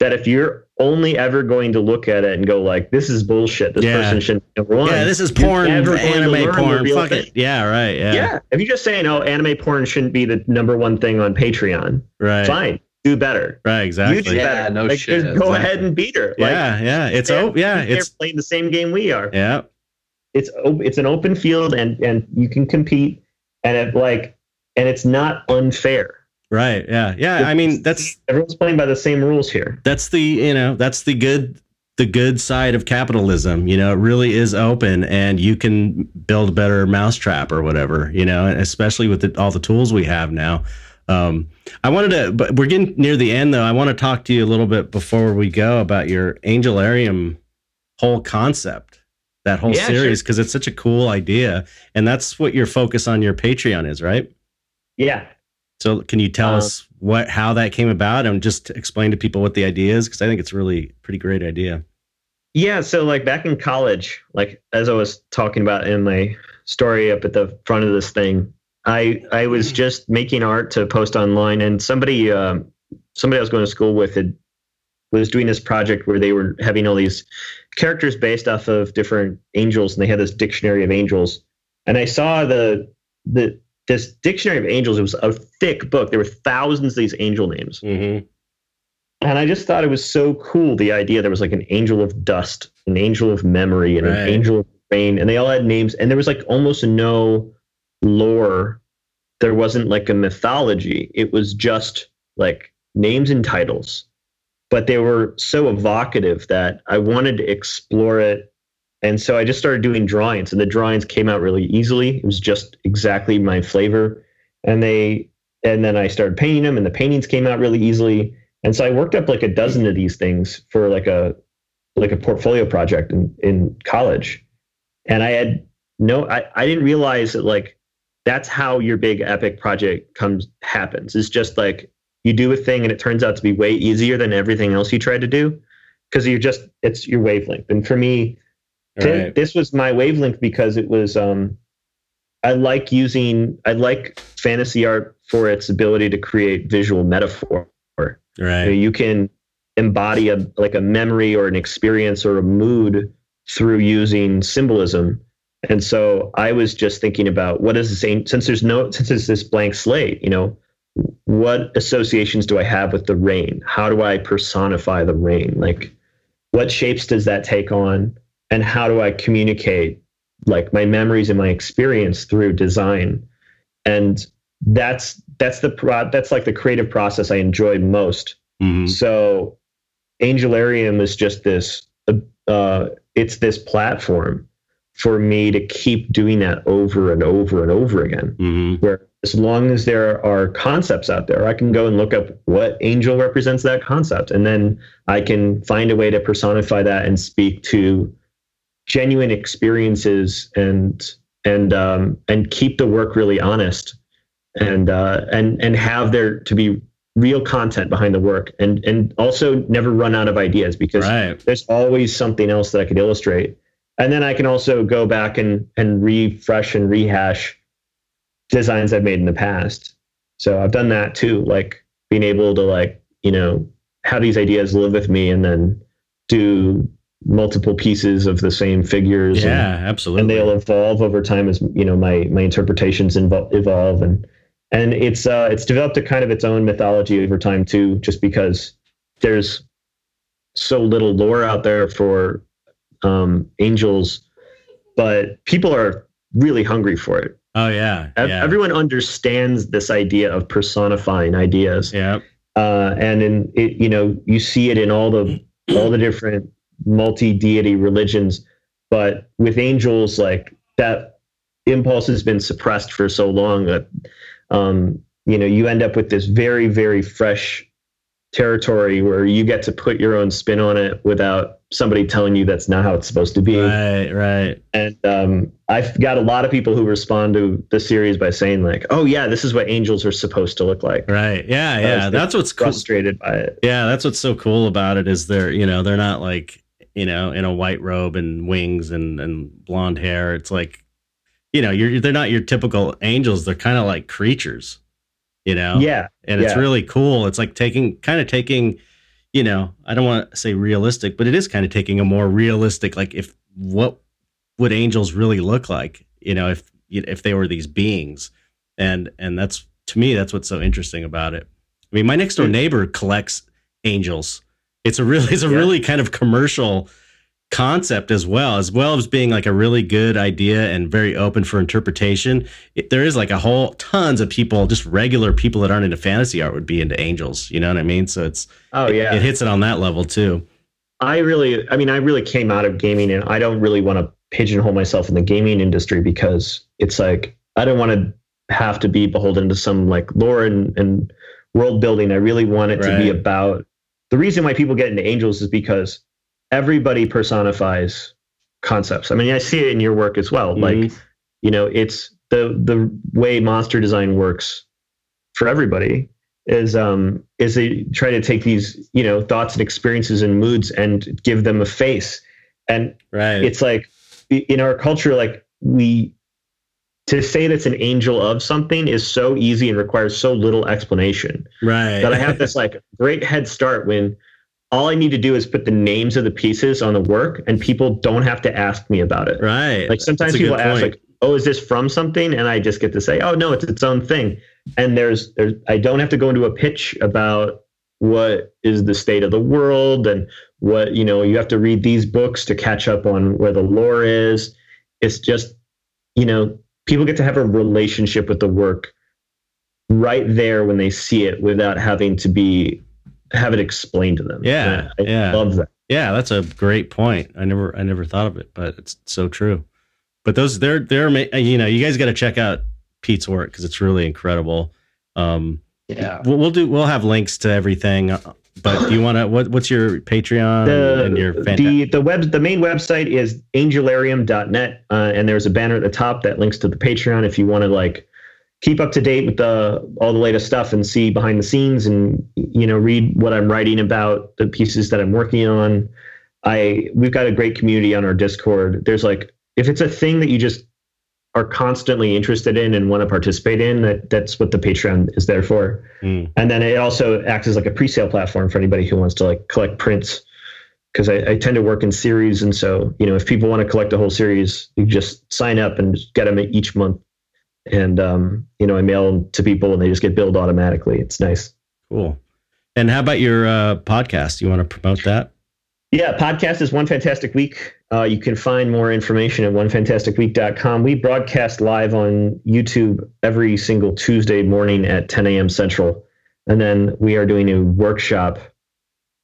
[SPEAKER 3] that if you're only ever going to look at it and go like this is bullshit this
[SPEAKER 1] Yeah.
[SPEAKER 3] person shouldn't be number one
[SPEAKER 1] Yeah, this is porn,
[SPEAKER 3] never
[SPEAKER 1] anime porn. Fuck
[SPEAKER 3] thing.
[SPEAKER 1] it. Yeah, right. Yeah,
[SPEAKER 3] yeah. if you're just saying oh anime porn shouldn't be the number one thing on patreon
[SPEAKER 1] right.
[SPEAKER 3] fine do better
[SPEAKER 1] Right, exactly.
[SPEAKER 3] do
[SPEAKER 2] Yeah,
[SPEAKER 3] better
[SPEAKER 2] no
[SPEAKER 3] like,
[SPEAKER 2] shit,
[SPEAKER 3] just go
[SPEAKER 2] exactly.
[SPEAKER 3] ahead and beat her like,
[SPEAKER 1] yeah, yeah. It's
[SPEAKER 3] they're-
[SPEAKER 1] oh, yeah. It's
[SPEAKER 3] playing the same game we are
[SPEAKER 1] yeah.
[SPEAKER 3] it's it's an open field and and you can compete and it like and it's not unfair.
[SPEAKER 1] Right. Yeah. Yeah. I mean, that's
[SPEAKER 3] everyone's playing by the same rules here.
[SPEAKER 1] that's the you know that's the good the good side of capitalism you know it really is open and you can build a better mousetrap or whatever you know especially with the, all the tools we have now um, i wanted to but we're getting near the end though i want to talk to you a little bit before we go about your angelarium whole concept that whole
[SPEAKER 3] Yeah,
[SPEAKER 1] series because it's such a cool idea, and that's what your focus on your Patreon is, right?
[SPEAKER 3] Yeah.
[SPEAKER 1] So can you tell
[SPEAKER 3] Um,
[SPEAKER 1] us what how that came about and just explain to people what the idea is? Because I think it's really a pretty great idea.
[SPEAKER 3] Yeah, so like back in college, like as I was talking about in my story up at the front of this thing, I I was just making art to post online, and somebody um, somebody I was going to school with had was doing this project where they were having all these characters based off of different angels, and they had this dictionary of angels, and I saw the the this dictionary of angels. It was a thick book. There were thousands of these angel names.
[SPEAKER 1] Mm-hmm.
[SPEAKER 3] And I just thought it was so cool the idea there was like an angel of dust, an angel of memory, and
[SPEAKER 1] Right.
[SPEAKER 3] an angel of rain, and they all had names, and there was like almost no lore. There wasn't like a mythology. It was just like names and titles. But they were so evocative that I wanted to explore it. And so I just started doing drawings, and the drawings came out really easily. It was just exactly my flavor. And they and then I started painting them, and the paintings came out really easily. And so I worked up like a dozen of these things for like a like a portfolio project in, in college. And I had no I, I didn't realize that like that's how your big epic project comes happens. It's just like you do a thing and it turns out to be way easier than everything else you tried to do. Because you're just it's your wavelength. And for me, Thi-
[SPEAKER 1] Right.
[SPEAKER 3] this was my wavelength because it was um I like using I like fantasy art for its ability to create visual metaphor. You, know,
[SPEAKER 1] Right.
[SPEAKER 3] you can embody a like a memory or an experience or a mood through using symbolism. And so I was just thinking about what is the same since there's no since it's this blank slate, you know, what associations do I have with the rain? How do I personify the rain? Like what shapes does that take on? And how do I communicate like my memories and my experience through design? And that's that's the pro- that's like the creative process I enjoy most.
[SPEAKER 1] Mhm.
[SPEAKER 3] So Angelarium is just this uh, it's this platform for me to keep doing that over and over and over again.
[SPEAKER 1] Mhm.
[SPEAKER 3] Where as long as there are concepts out there, I can go and look up what angel represents that concept, and then I can find a way to personify that and speak to genuine experiences and and um, and keep the work really honest and uh, and and have there to be real content behind the work and and also never run out of ideas because
[SPEAKER 1] Right.
[SPEAKER 3] there's always something else that I could illustrate. And then I can also go back and and refresh and rehash designs I've made in the past. So I've done that too, like being able to like, you know, have these ideas live with me and then do multiple pieces of the same figures and,
[SPEAKER 1] Yeah. Absolutely.
[SPEAKER 3] and they'll evolve over time as you know my my interpretations invo- evolve and and it's uh it's developed a kind of its own mythology over time too just because there's so little lore out there for um angels but people are really hungry for it
[SPEAKER 1] oh yeah. Yeah.
[SPEAKER 3] everyone understands this idea of personifying ideas
[SPEAKER 1] yeah.
[SPEAKER 3] uh, and in it, you know you see it in all the all the different multi-deity religions but with angels like that impulse has been suppressed for so long that um, you know you end up with this very very fresh territory where you get to put your own spin on it without somebody telling you that's not how it's supposed to be
[SPEAKER 1] Right. Right.
[SPEAKER 3] and um, I've got a lot of people who respond to the series by saying like, "Oh yeah, this is what angels are supposed to look like."
[SPEAKER 1] Right. Yeah. Yeah. That's what's cool.
[SPEAKER 3] Frustrated by it.
[SPEAKER 1] Yeah, that's what's so cool about it is they're you know they're not like you know in a white robe and wings and and blonde hair. It's like you know you're they're not your typical angels. They're kind of like creatures, you know.
[SPEAKER 3] Yeah,
[SPEAKER 1] and it's
[SPEAKER 3] yeah.
[SPEAKER 1] really cool. It's like taking kind of taking you know I don't want to say realistic, but it is kind of taking a more realistic like if what would angels really look like you know if if they were these beings and and that's to me that's what's so interesting about it i mean my next door hmm. neighbor collects angels it's a really it's a
[SPEAKER 3] Yeah.
[SPEAKER 1] really kind of commercial concept as well as well as being like a really good idea and very open for interpretation it, there is like a whole tons of people just regular people that aren't into fantasy art would be into angels you know what i mean so it's
[SPEAKER 3] Oh yeah.
[SPEAKER 1] it hits it on that level too
[SPEAKER 3] I really, I mean, I really came out of gaming, and I don't really want to pigeonhole myself in the gaming industry because it's like I don't want to have to be beholden to some like lore and, and world building. I really want it to be about the reason why people get into angels is because everybody personifies concepts. I mean, I see it in your work as well. Like,
[SPEAKER 1] Mhm.
[SPEAKER 3] you know, it's the the way monster design works for everybody is um is they try to take these you know thoughts and experiences and moods and give them a face and
[SPEAKER 1] right.
[SPEAKER 3] it's like in our culture like we to say that's an angel of something is so easy and requires so little explanation
[SPEAKER 1] right.
[SPEAKER 3] that I have this like great head start when all I need to do is put the names of the pieces on the work and people don't have to ask me about it.
[SPEAKER 1] right.
[SPEAKER 3] Like sometimes people ask like, "Oh, is this from something?" and I just get to say, "Oh, no, it's its own thing." And there's there's I don't have to go into a pitch about what is the state of the world and what, you know, you have to read these books to catch up on where the lore is. It's just, you know, people get to have a relationship with the work right there when they see it without having to be have it explained to them.
[SPEAKER 1] Yeah,
[SPEAKER 3] I
[SPEAKER 1] yeah.
[SPEAKER 3] love that.
[SPEAKER 1] Yeah, that's a great point. I never I never thought of it, but it's so true. But those they're they're you know, you guys got to check out Pete's work cuz it's really incredible. Um
[SPEAKER 2] Yeah.
[SPEAKER 1] we'll, we'll do we'll have links to everything, uh, but do you want to what what's your Patreon
[SPEAKER 3] the,
[SPEAKER 1] and your fanta-
[SPEAKER 3] the the web the main website is angelarium.net uh, and there's a banner at the top that links to the patreon if you want to like keep up to date with the all the latest stuff and see behind the scenes and you know read what i'm writing about the pieces that i'm working on. I we've got a great community on our discord. There's like if it's a thing that you just are constantly interested in and want to participate in that that's what the patreon is there for
[SPEAKER 1] Mm,
[SPEAKER 3] and then it also acts as like a pre-sale platform for anybody who wants to like collect prints because I, I tend to work in series and so you know if people want to collect a whole series you just sign up and get them each month and um, you know i mail them to people and they just get billed automatically it's nice
[SPEAKER 1] cool. And how about your uh podcast? You want to promote that?
[SPEAKER 3] Yeah, podcast is One Fantastic Week. Uh, you can find more information at onefantasticweek.com. We broadcast live on YouTube every single Tuesday morning at 10 a.m. Central. And then we are doing a workshop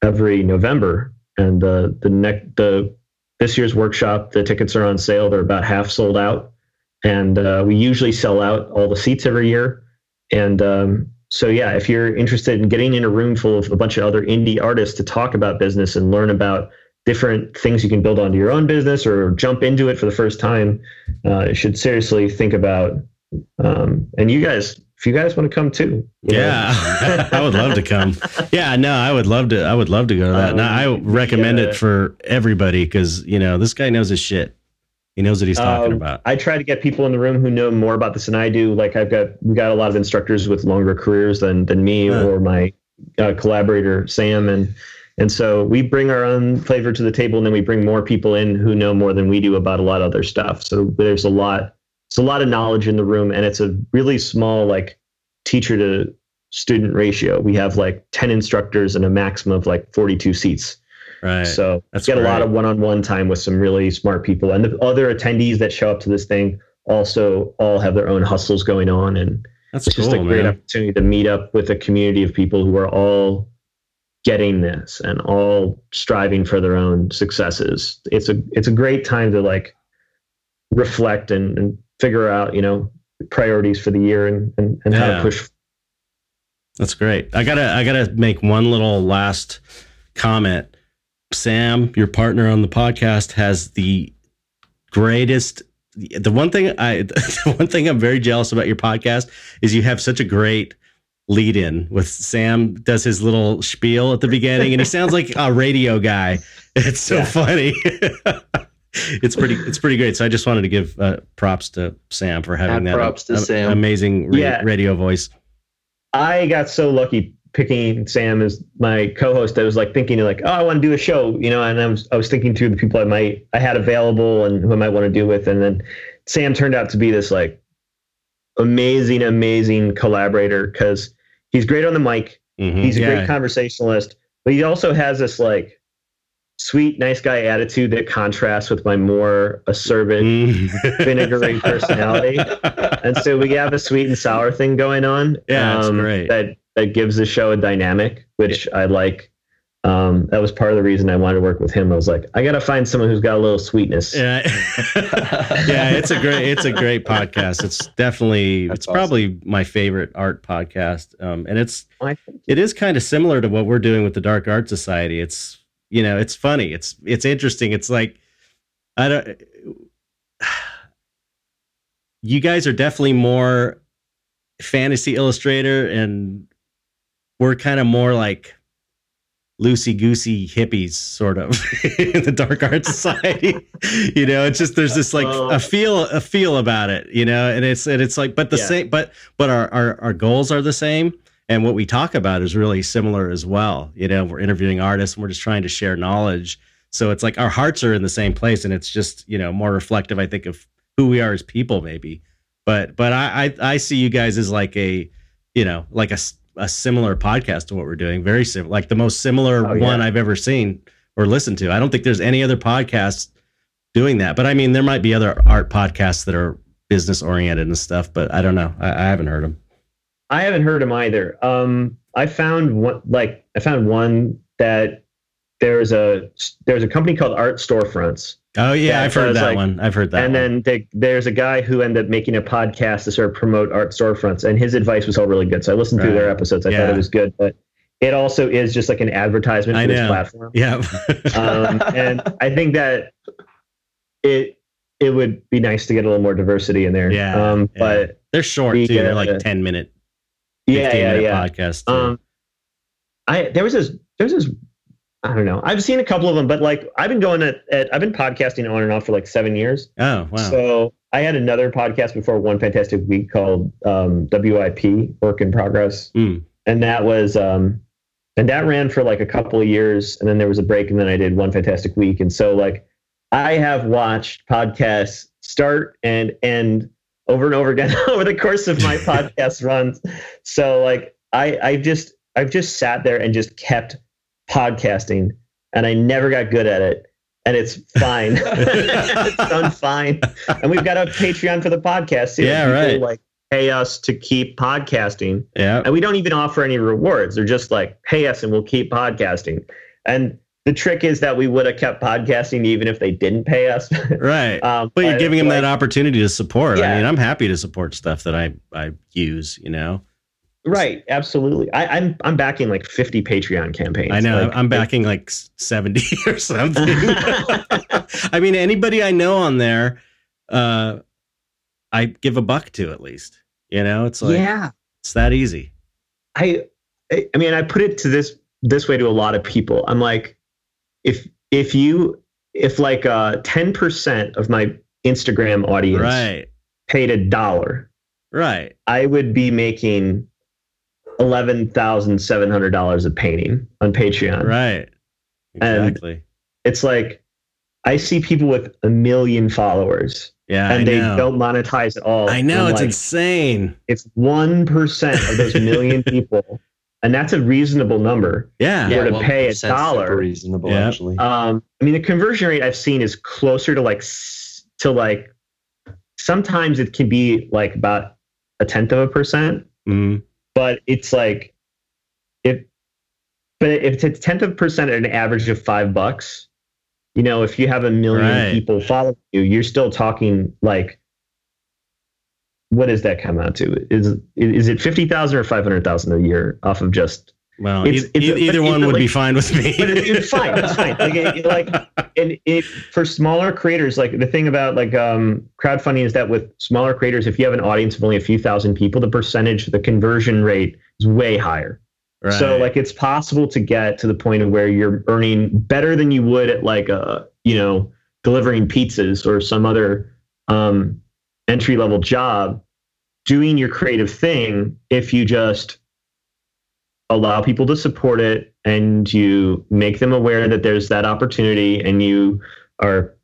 [SPEAKER 3] every November. And uh, the next, the this year's workshop, the tickets are on sale. They're about half sold out. And uh, we usually sell out all the seats every year. And um, so, yeah, if you're interested in getting in a room full of a bunch of other indie artists to talk about business and learn about different things you can build onto your own business or jump into it for the first time, uh, you should seriously think about. Um, and you guys, if you guys want to come too.
[SPEAKER 1] Yeah, I would love to come. Yeah, no, I would love to. I would love to go to that. and I
[SPEAKER 3] Um,
[SPEAKER 1] recommend
[SPEAKER 3] yeah.
[SPEAKER 1] it for everybody because you know this guy knows his shit. He knows what he's talking
[SPEAKER 3] Um,
[SPEAKER 1] about.
[SPEAKER 3] I try to get people in the room who know more about this than I do. Like I've got we got a lot of instructors with longer careers than than me
[SPEAKER 1] Huh.
[SPEAKER 3] or my uh, collaborator Sam, and and so we bring our own flavor to the table, and then we bring more people in who know more than we do about a lot of other stuff. So there's a lot, it's a lot of knowledge in the room, and it's a really small like teacher to student ratio. We have like ten instructors and a maximum of like 42 seats.
[SPEAKER 1] Right.
[SPEAKER 3] So
[SPEAKER 1] That's
[SPEAKER 3] get a lot of one-on-one time with some really smart people, and the other attendees that show up to this thing also all have their own hustles going on, and
[SPEAKER 1] That's
[SPEAKER 3] it's
[SPEAKER 1] cool,
[SPEAKER 3] just a great
[SPEAKER 1] man.
[SPEAKER 3] opportunity to meet up with a community of people who are all getting this and all striving for their own successes. It's a it's a great time to like reflect and, and figure out you know priorities for the year and and, and how to push.
[SPEAKER 1] That's great. I gotta I gotta make one little last comment. Sam, your partner on the podcast, has the greatest. The one thing I, the one thing I'm very jealous about your podcast is you have such a great lead in with Sam does his little spiel at the beginning, and he sounds like a radio guy. It's so
[SPEAKER 3] Yeah.
[SPEAKER 1] funny. it's pretty. It's pretty great. So I just wanted to give uh, props to Sam for having that
[SPEAKER 2] props to
[SPEAKER 1] a-
[SPEAKER 2] Sam.
[SPEAKER 1] amazing ra-
[SPEAKER 3] Yeah.
[SPEAKER 1] radio voice.
[SPEAKER 3] I got so lucky picking Sam as my co-host. I was like thinking like, oh, I want to do a show, you know, and I was I was thinking through the people I might I had available and who I might want to do with, and then Sam turned out to be this like amazing, amazing collaborator because he's great on the mic.
[SPEAKER 1] Mhm.
[SPEAKER 3] He's a
[SPEAKER 1] Yeah.
[SPEAKER 3] great conversationalist, but he also has this like sweet, nice guy attitude that contrasts with my more acerbic
[SPEAKER 1] Mm.
[SPEAKER 3] vinegary personality. and so we have a sweet and sour thing going on. um,
[SPEAKER 1] Yeah, great.
[SPEAKER 3] That that gives the show a dynamic, which I like. Um, that was part of the reason I wanted to work with him. I was like, I got to find someone who's got a little sweetness.
[SPEAKER 1] Yeah, yeah, it's a great, it's a great podcast. It's definitely,
[SPEAKER 2] That's
[SPEAKER 1] it's probably my favorite art podcast. Um, and it's,
[SPEAKER 3] I
[SPEAKER 1] it is kind of similar to what we're doing with the Dark Art Society. It's, you know, it's funny. It's, it's interesting. It's like, I don't. You guys are definitely more fantasy illustrator, and we're kind of more like loosey goosey hippies, sort of in the dark art society. you know, it's just there's this like a uh-huh. feel a feel about it, you know, and it's and it's like, but the
[SPEAKER 3] Yeah.
[SPEAKER 1] same, but but our, our our goals are the same. And what we talk about is really similar as well. You know, we're interviewing artists and we're just trying to share knowledge. So it's like our hearts are in the same place, and it's just you know more reflective, I think, of who we are as people, maybe. But but I I, I see you guys as like a you know like a, a similar podcast to what we're doing, very similar, like the most similar
[SPEAKER 3] Oh, yeah.
[SPEAKER 1] one I've ever seen or listened to. I don't think there's any other podcast doing that. But I mean, there might be other art podcasts that are business oriented and stuff, but I don't know. I, I haven't heard them.
[SPEAKER 3] I haven't heard them either. Um, I found one like I found one that there's a there's a company called Art Storefronts,
[SPEAKER 1] Oh yeah,
[SPEAKER 3] Yeah,
[SPEAKER 1] I've
[SPEAKER 3] so
[SPEAKER 1] heard that
[SPEAKER 3] like-
[SPEAKER 1] one. I've heard that.
[SPEAKER 3] and
[SPEAKER 1] one.
[SPEAKER 3] then they, there's a guy who ended up making a podcast to sort of promote Art Storefronts, and his advice was all really good. So I listened through their episodes. I
[SPEAKER 1] Yeah.
[SPEAKER 3] thought it was good, but it also is just like an advertisement
[SPEAKER 1] I
[SPEAKER 3] for this platform.
[SPEAKER 1] yeah,
[SPEAKER 3] um, and I think that it it would be nice to get a little more diversity in there.
[SPEAKER 1] Yeah,
[SPEAKER 3] Um,
[SPEAKER 1] yeah.
[SPEAKER 3] but
[SPEAKER 1] they're short
[SPEAKER 3] we
[SPEAKER 1] too. They're like
[SPEAKER 3] a-
[SPEAKER 1] ten minute,
[SPEAKER 3] yeah, yeah,
[SPEAKER 1] minute
[SPEAKER 3] yeah.
[SPEAKER 1] podcasts. too.
[SPEAKER 3] Um, I there was this there's this I don't know. I've seen a couple of them, but like I've been going at, at I've been podcasting on and off for like seven years.
[SPEAKER 1] oh wow.
[SPEAKER 3] So I had another podcast before One Fantastic Week called um, WIP Work in Progress,
[SPEAKER 1] Mm.
[SPEAKER 3] and that was um, and that ran for like a couple of years, and then there was a break, and then I did One Fantastic Week, and so like I have watched podcasts start and end over and over again over the course of my podcast runs. So like I I just I've just sat there and just kept podcasting, and I never got good at it. And it's fine. it's done fine. And we've got a Patreon for the podcast too.
[SPEAKER 1] Yeah,
[SPEAKER 3] People,
[SPEAKER 1] right.
[SPEAKER 3] Like pay us to keep podcasting.
[SPEAKER 1] yeah,
[SPEAKER 3] And we don't even offer any rewards. They're just like, pay us and we'll keep podcasting. And the trick is that we would have kept podcasting even if they didn't pay us.
[SPEAKER 1] right.
[SPEAKER 3] um,
[SPEAKER 1] But you're giving them
[SPEAKER 3] like-
[SPEAKER 1] that opportunity to support. I mean, I'm happy to support stuff that I I use. You know,
[SPEAKER 3] Right, absolutely. I, I'm I'm backing like 50 Patreon campaigns.
[SPEAKER 1] I know
[SPEAKER 3] Like,
[SPEAKER 1] I'm backing like 70 or something. I mean, anybody I know on there, uh, I give a buck to at least. You know, it's like
[SPEAKER 3] yeah,
[SPEAKER 1] it's that easy.
[SPEAKER 3] I I I mean I put it to this this way to a lot of people. I'm like, if if you if like uh 10% of my Instagram audience
[SPEAKER 1] Right,
[SPEAKER 3] paid a dollar,
[SPEAKER 1] right.
[SPEAKER 3] I would be making eleven thousand seven hundred dollars a painting on Patreon.
[SPEAKER 1] Right.
[SPEAKER 3] And-
[SPEAKER 1] Exactly.
[SPEAKER 3] It's like I see people with a million followers
[SPEAKER 1] yeah.
[SPEAKER 3] and
[SPEAKER 1] I
[SPEAKER 3] they
[SPEAKER 1] know.
[SPEAKER 3] don't monetize at all.
[SPEAKER 1] I know
[SPEAKER 3] And
[SPEAKER 1] it's
[SPEAKER 3] like,
[SPEAKER 1] insane.
[SPEAKER 3] it's one percent of those million people, and that's a reasonable number.
[SPEAKER 1] Yeah.
[SPEAKER 3] Yeah. were to pay a dollar.
[SPEAKER 2] reasonable
[SPEAKER 1] Yeah.
[SPEAKER 2] actually.
[SPEAKER 3] Um, I mean, the conversion rate I've seen is closer to like to like sometimes it can be like about a tenth of a percent,
[SPEAKER 1] Mm,
[SPEAKER 3] but it's like if but if it's a tenth of a percent at an average of five bucks, you know, if you have a million
[SPEAKER 1] Right.
[SPEAKER 3] people follow you, you're still talking like what does that come out to? Is is it fifty thousand or five hundred thousand a year off of just?
[SPEAKER 1] Well,
[SPEAKER 3] It's-
[SPEAKER 1] e-
[SPEAKER 3] it's-
[SPEAKER 1] either one would
[SPEAKER 3] like-
[SPEAKER 1] be fine with me.
[SPEAKER 3] But it, it's fine. It's fine. Like, it, like and it for smaller creators, like the thing about like um, crowdfunding is that with smaller creators, if you have an audience of only a few thousand people, the percentage, the conversion rate is way higher. So like it's possible to get to the point of where you're earning better than you would at like a you know delivering pizzas or some other um, entry level job doing your creative thing if you just allow people to support it and you make them aware that there's that opportunity and you are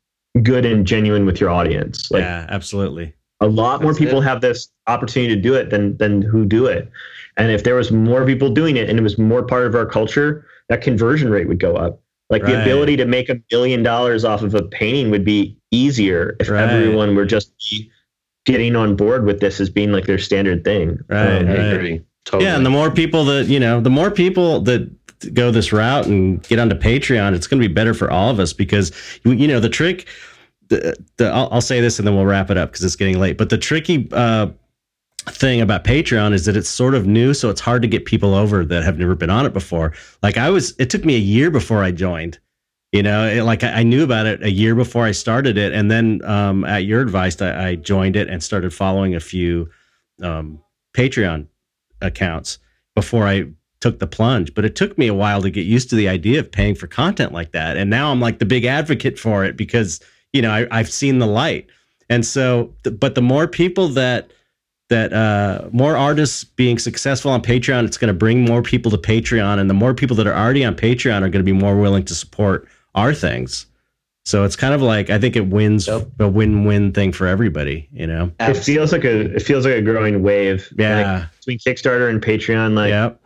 [SPEAKER 3] good and genuine with your audience like
[SPEAKER 1] yeah, absolutely.
[SPEAKER 3] a lot more people
[SPEAKER 2] it.
[SPEAKER 3] have this opportunity to do it than than who do it and if there was more people doing it and it was more part of our culture that conversion rate would go up like the ability to make a billion dollars off of a painting would be easier if
[SPEAKER 1] Right.
[SPEAKER 3] everyone were just getting on board with this as being like their standard thing
[SPEAKER 1] Right,
[SPEAKER 3] Um,
[SPEAKER 2] I agree. Totally.
[SPEAKER 1] Yeah, and the more people that you know, the more people that go this route and get onto Patreon, it's going to be better for all of us because you know the trick. The, the I'll, I'll say this and then we'll wrap it up because it's getting late. But the tricky uh, thing about Patreon is that it's sort of new, so it's hard to get people over that have never been on it before. Like I was, it took me a year before I joined. You know, it, like I, I knew about it a year before I started it, and then um, at your advice, I, I joined it and started following a few um, Patreon accounts before I took the plunge. But it took me a while to get used to the idea of paying for content like that, and now I'm like the big advocate for it because you know I, I've seen the light, and so. But the more people that that uh, more artists being successful on Patreon, it's going to bring more people to Patreon, and the more people that are already on Patreon are going to be more willing to support our things. So it's kind of like I think it wins
[SPEAKER 2] Yep.
[SPEAKER 1] a win-win thing for everybody. You know?
[SPEAKER 3] It feels like a it feels like a growing wave.
[SPEAKER 1] Yeah.
[SPEAKER 3] Like, between Kickstarter and Patreon, like
[SPEAKER 1] yep.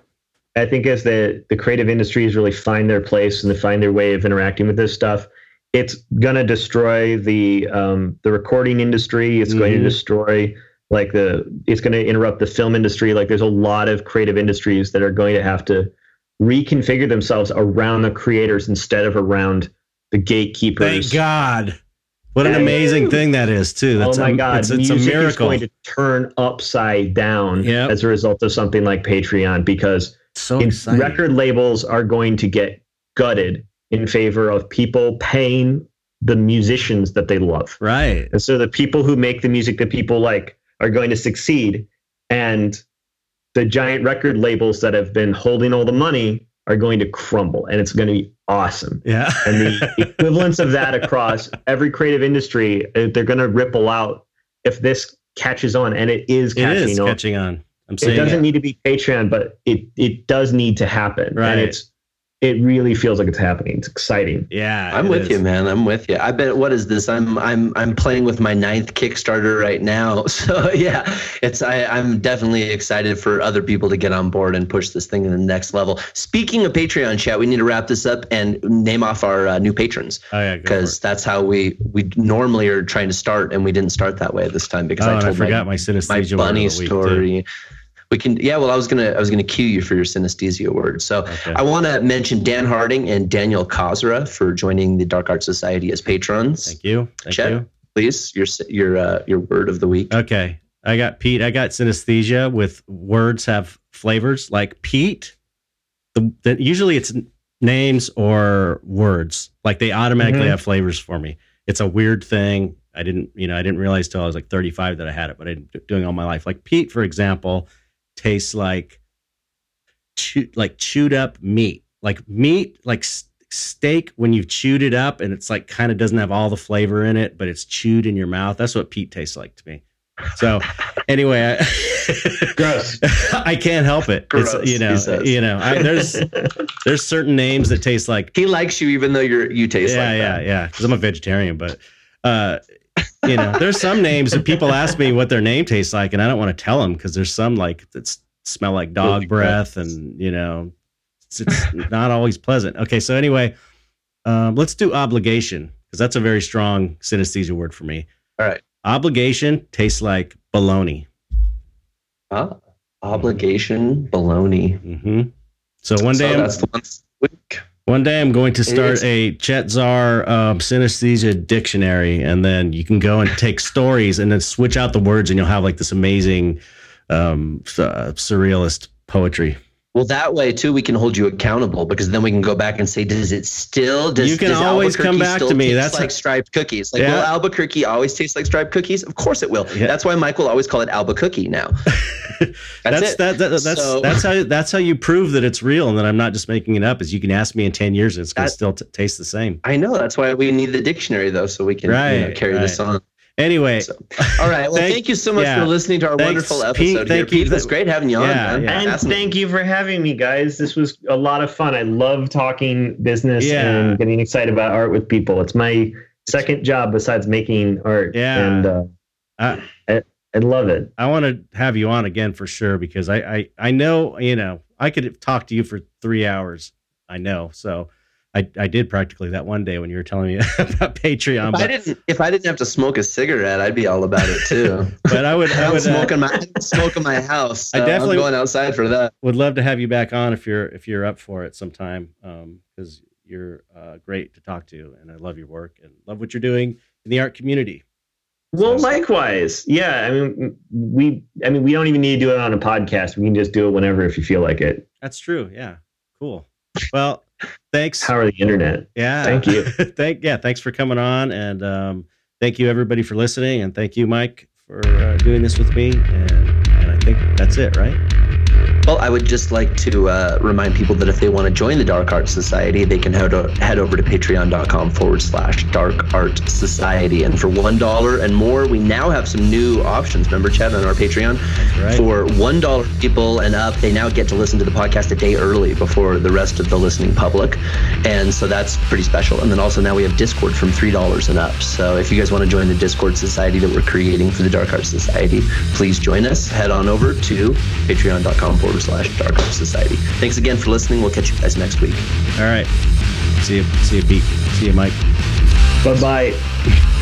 [SPEAKER 3] I think as the the creative industries really find their place and they find their way of interacting with this stuff, it's gonna destroy the um, the recording industry. It's going to
[SPEAKER 1] Mhm.
[SPEAKER 3] destroy like the it's going to interrupt the film industry. Like there's a lot of creative industries that are going to have to reconfigure themselves around the creators instead of around the gatekeepers.
[SPEAKER 1] Thank God. What an amazing thing that is too. That's
[SPEAKER 3] oh my
[SPEAKER 1] a,
[SPEAKER 3] God!
[SPEAKER 1] it's, it's a
[SPEAKER 3] music is going to turn upside down
[SPEAKER 1] Yep.
[SPEAKER 3] as a result of something like Patreon because
[SPEAKER 1] so
[SPEAKER 3] record labels are going to get gutted in favor of people paying the musicians that they love.
[SPEAKER 1] right.
[SPEAKER 3] And so the people who make the music that people like are going to succeed. And the giant record labels that have been holding all the money are going to crumble. And it's going to be awesome.
[SPEAKER 1] Yeah.
[SPEAKER 3] And the equivalence of that across every creative industry, uh, they're going to ripple out if this catches on. And it is
[SPEAKER 1] it
[SPEAKER 3] catching
[SPEAKER 1] is
[SPEAKER 3] on.
[SPEAKER 1] catching on. I'm saying it
[SPEAKER 3] doesn't
[SPEAKER 1] it.
[SPEAKER 3] need to be Patreon, but it it does need to happen.
[SPEAKER 1] Right.
[SPEAKER 3] And it's it really feels like it's happening. It's exciting.
[SPEAKER 1] Yeah.
[SPEAKER 2] I'm with
[SPEAKER 1] is.
[SPEAKER 2] you, man. I'm with you. I bet. What is this? I'm I'm I'm playing with my ninth Kickstarter right now. So yeah, it's I, I'm definitely excited for other people to get on board and push this thing to the next level. Speaking of Patreon chat, we need to wrap this up and name off our uh, new patrons
[SPEAKER 1] Oh yeah.
[SPEAKER 2] because that's how we we normally are trying to start, and we didn't start that way this time because
[SPEAKER 1] Oh,
[SPEAKER 2] I
[SPEAKER 1] and I
[SPEAKER 2] told
[SPEAKER 1] forgot
[SPEAKER 2] my
[SPEAKER 1] my
[SPEAKER 2] my
[SPEAKER 1] synesthesia word
[SPEAKER 2] bunny
[SPEAKER 1] of the week, too.
[SPEAKER 2] We can yeah. Well, I was gonna I was gonna cue you for your synesthesia word. So
[SPEAKER 1] Okay.
[SPEAKER 2] I want to mention Dan Harding and Daniel Kozra for joining the Dark Art Society as patrons.
[SPEAKER 1] Thank you. Thank
[SPEAKER 2] Chet?
[SPEAKER 1] you.
[SPEAKER 2] Please, your your uh, your word of the week.
[SPEAKER 1] Okay. I got Pete. I got synesthesia with words have flavors like Pete. The, the usually it's names or words. Like they automatically
[SPEAKER 3] Mhm.
[SPEAKER 1] have flavors for me. It's a weird thing. I didn't, you know, I didn't realize till I was like 35 that I had it, but I'm doing all my life. Like Pete, for example, tastes like chew, like chewed up meat. Like meat, like s- steak when you've chewed it up and it's like kind of doesn't have all the flavor in it, but it's chewed in your mouth. That's what Pete tastes like to me. So anyway, I,
[SPEAKER 3] Gross.
[SPEAKER 1] I can't help it.
[SPEAKER 2] Gross,
[SPEAKER 1] it's you know, you know, I, there's there's certain names that taste like
[SPEAKER 2] He likes you even though you're you taste
[SPEAKER 1] yeah,
[SPEAKER 2] like
[SPEAKER 1] yeah,
[SPEAKER 2] that.
[SPEAKER 1] yeah. Because I'm a vegetarian, but uh, you know, there's some names that people ask me what their name tastes like, and I don't want to tell them because there's some like that smell like dog breath, and you know, it's, it's not always pleasant. Okay, so anyway, um, let's do obligation because that's a very strong synesthesia word for me.
[SPEAKER 2] All right.
[SPEAKER 1] Obligation tastes like baloney.
[SPEAKER 2] Ah, obligation baloney.
[SPEAKER 1] hmm So one day,
[SPEAKER 2] so
[SPEAKER 1] I'm,
[SPEAKER 2] that's the one week.
[SPEAKER 1] One day I'm going to start a Chet Zar um, synesthesia dictionary, and then you can go and take stories and then switch out the words, and you'll have like this amazing um, uh, surrealist poetry.
[SPEAKER 2] Well, that way too, we can hold you accountable because then we can go back and say, does it still? Does,
[SPEAKER 1] You can
[SPEAKER 2] does
[SPEAKER 1] always come back
[SPEAKER 2] still
[SPEAKER 1] to me.
[SPEAKER 2] taste
[SPEAKER 1] That's-
[SPEAKER 2] like striped cookies. Like,
[SPEAKER 1] Yeah.
[SPEAKER 2] will Albuquerque always taste like striped cookies? Of course it will.
[SPEAKER 1] Yeah.
[SPEAKER 2] That's why Mike will always call it Albuquerque now. That's,
[SPEAKER 1] That's
[SPEAKER 2] it.
[SPEAKER 1] that, that that's
[SPEAKER 2] So-
[SPEAKER 1] that's how that's how you prove that it's real and that I'm not just making it up. Is you can ask me in ten years and it's going to still t- taste the same.
[SPEAKER 2] I know. That's why we need the dictionary though, so we can you know,
[SPEAKER 1] Right,
[SPEAKER 2] carry this on.
[SPEAKER 1] Anyway,
[SPEAKER 2] So, All right. Well,
[SPEAKER 1] Thank-
[SPEAKER 2] thank, you so much
[SPEAKER 1] yeah.
[SPEAKER 2] for listening to our
[SPEAKER 1] Thanks,
[SPEAKER 2] wonderful
[SPEAKER 1] Pete.
[SPEAKER 2] episode. here.
[SPEAKER 1] Thank you.
[SPEAKER 2] Pete, it was great having you on, man.
[SPEAKER 1] yeah.
[SPEAKER 3] And
[SPEAKER 2] Fascinating.
[SPEAKER 3] thank you for having me, guys. This was a lot of fun. I love talking business
[SPEAKER 1] Yeah.
[SPEAKER 3] and getting excited about art with people. It's my second job besides making art.
[SPEAKER 1] Yeah.
[SPEAKER 3] And uh,
[SPEAKER 1] I,
[SPEAKER 3] I love it.
[SPEAKER 1] I want to have you on again for sure because I, I I know you know I could talk to you for three hours. I know, so I I did practically that one day when you were telling me about Patreon.
[SPEAKER 2] If I
[SPEAKER 1] But,
[SPEAKER 2] didn't, if I didn't have to smoke a cigarette, I'd be all about it too.
[SPEAKER 1] but I would
[SPEAKER 2] I
[SPEAKER 1] I
[SPEAKER 2] don't
[SPEAKER 1] uh,
[SPEAKER 2] in my smoke in my house.
[SPEAKER 1] I definitely-
[SPEAKER 2] I'm going outside for that.
[SPEAKER 1] would love to have you back on if you're if you're up for it sometime because you're uh, great to talk to and I love your work and love what you're doing in the art community.
[SPEAKER 3] Well,
[SPEAKER 1] So-
[SPEAKER 3] likewise. Yeah. I mean, we. I mean, we don't even need to do it on a podcast. We can just do it whenever if you feel like it.
[SPEAKER 1] That's true. Yeah. Cool. Well, thanks.
[SPEAKER 3] Power of the internet.
[SPEAKER 1] Yeah.
[SPEAKER 3] Thank you.
[SPEAKER 1] thank yeah. Thanks for coming on, and um, thank you everybody for listening, and thank you Mike for uh, doing this with me. And and I think that's it, right?
[SPEAKER 2] Well, I would just like to uh, remind people that if they want to join the Dark Art Society, they can head, head over to patreon.com forward slash dark art society. And for $1 and more, we now have some new options. Remember, Chad, on our Patreon?
[SPEAKER 1] Right.
[SPEAKER 2] For $1 people and up, they now get to listen to the podcast a day early before the rest of the listening public. And so that's pretty special. And then also now we have Discord from $3 and up. So if you guys want to join the Discord society that we're creating for the Dark Art Society, please join us. Head on over to patreon.com forward slash dark art society. Thanks again for listening. We'll catch you guys next week.
[SPEAKER 1] All right. See you. See you, Pete. See you, Mike.
[SPEAKER 3] Bye bye.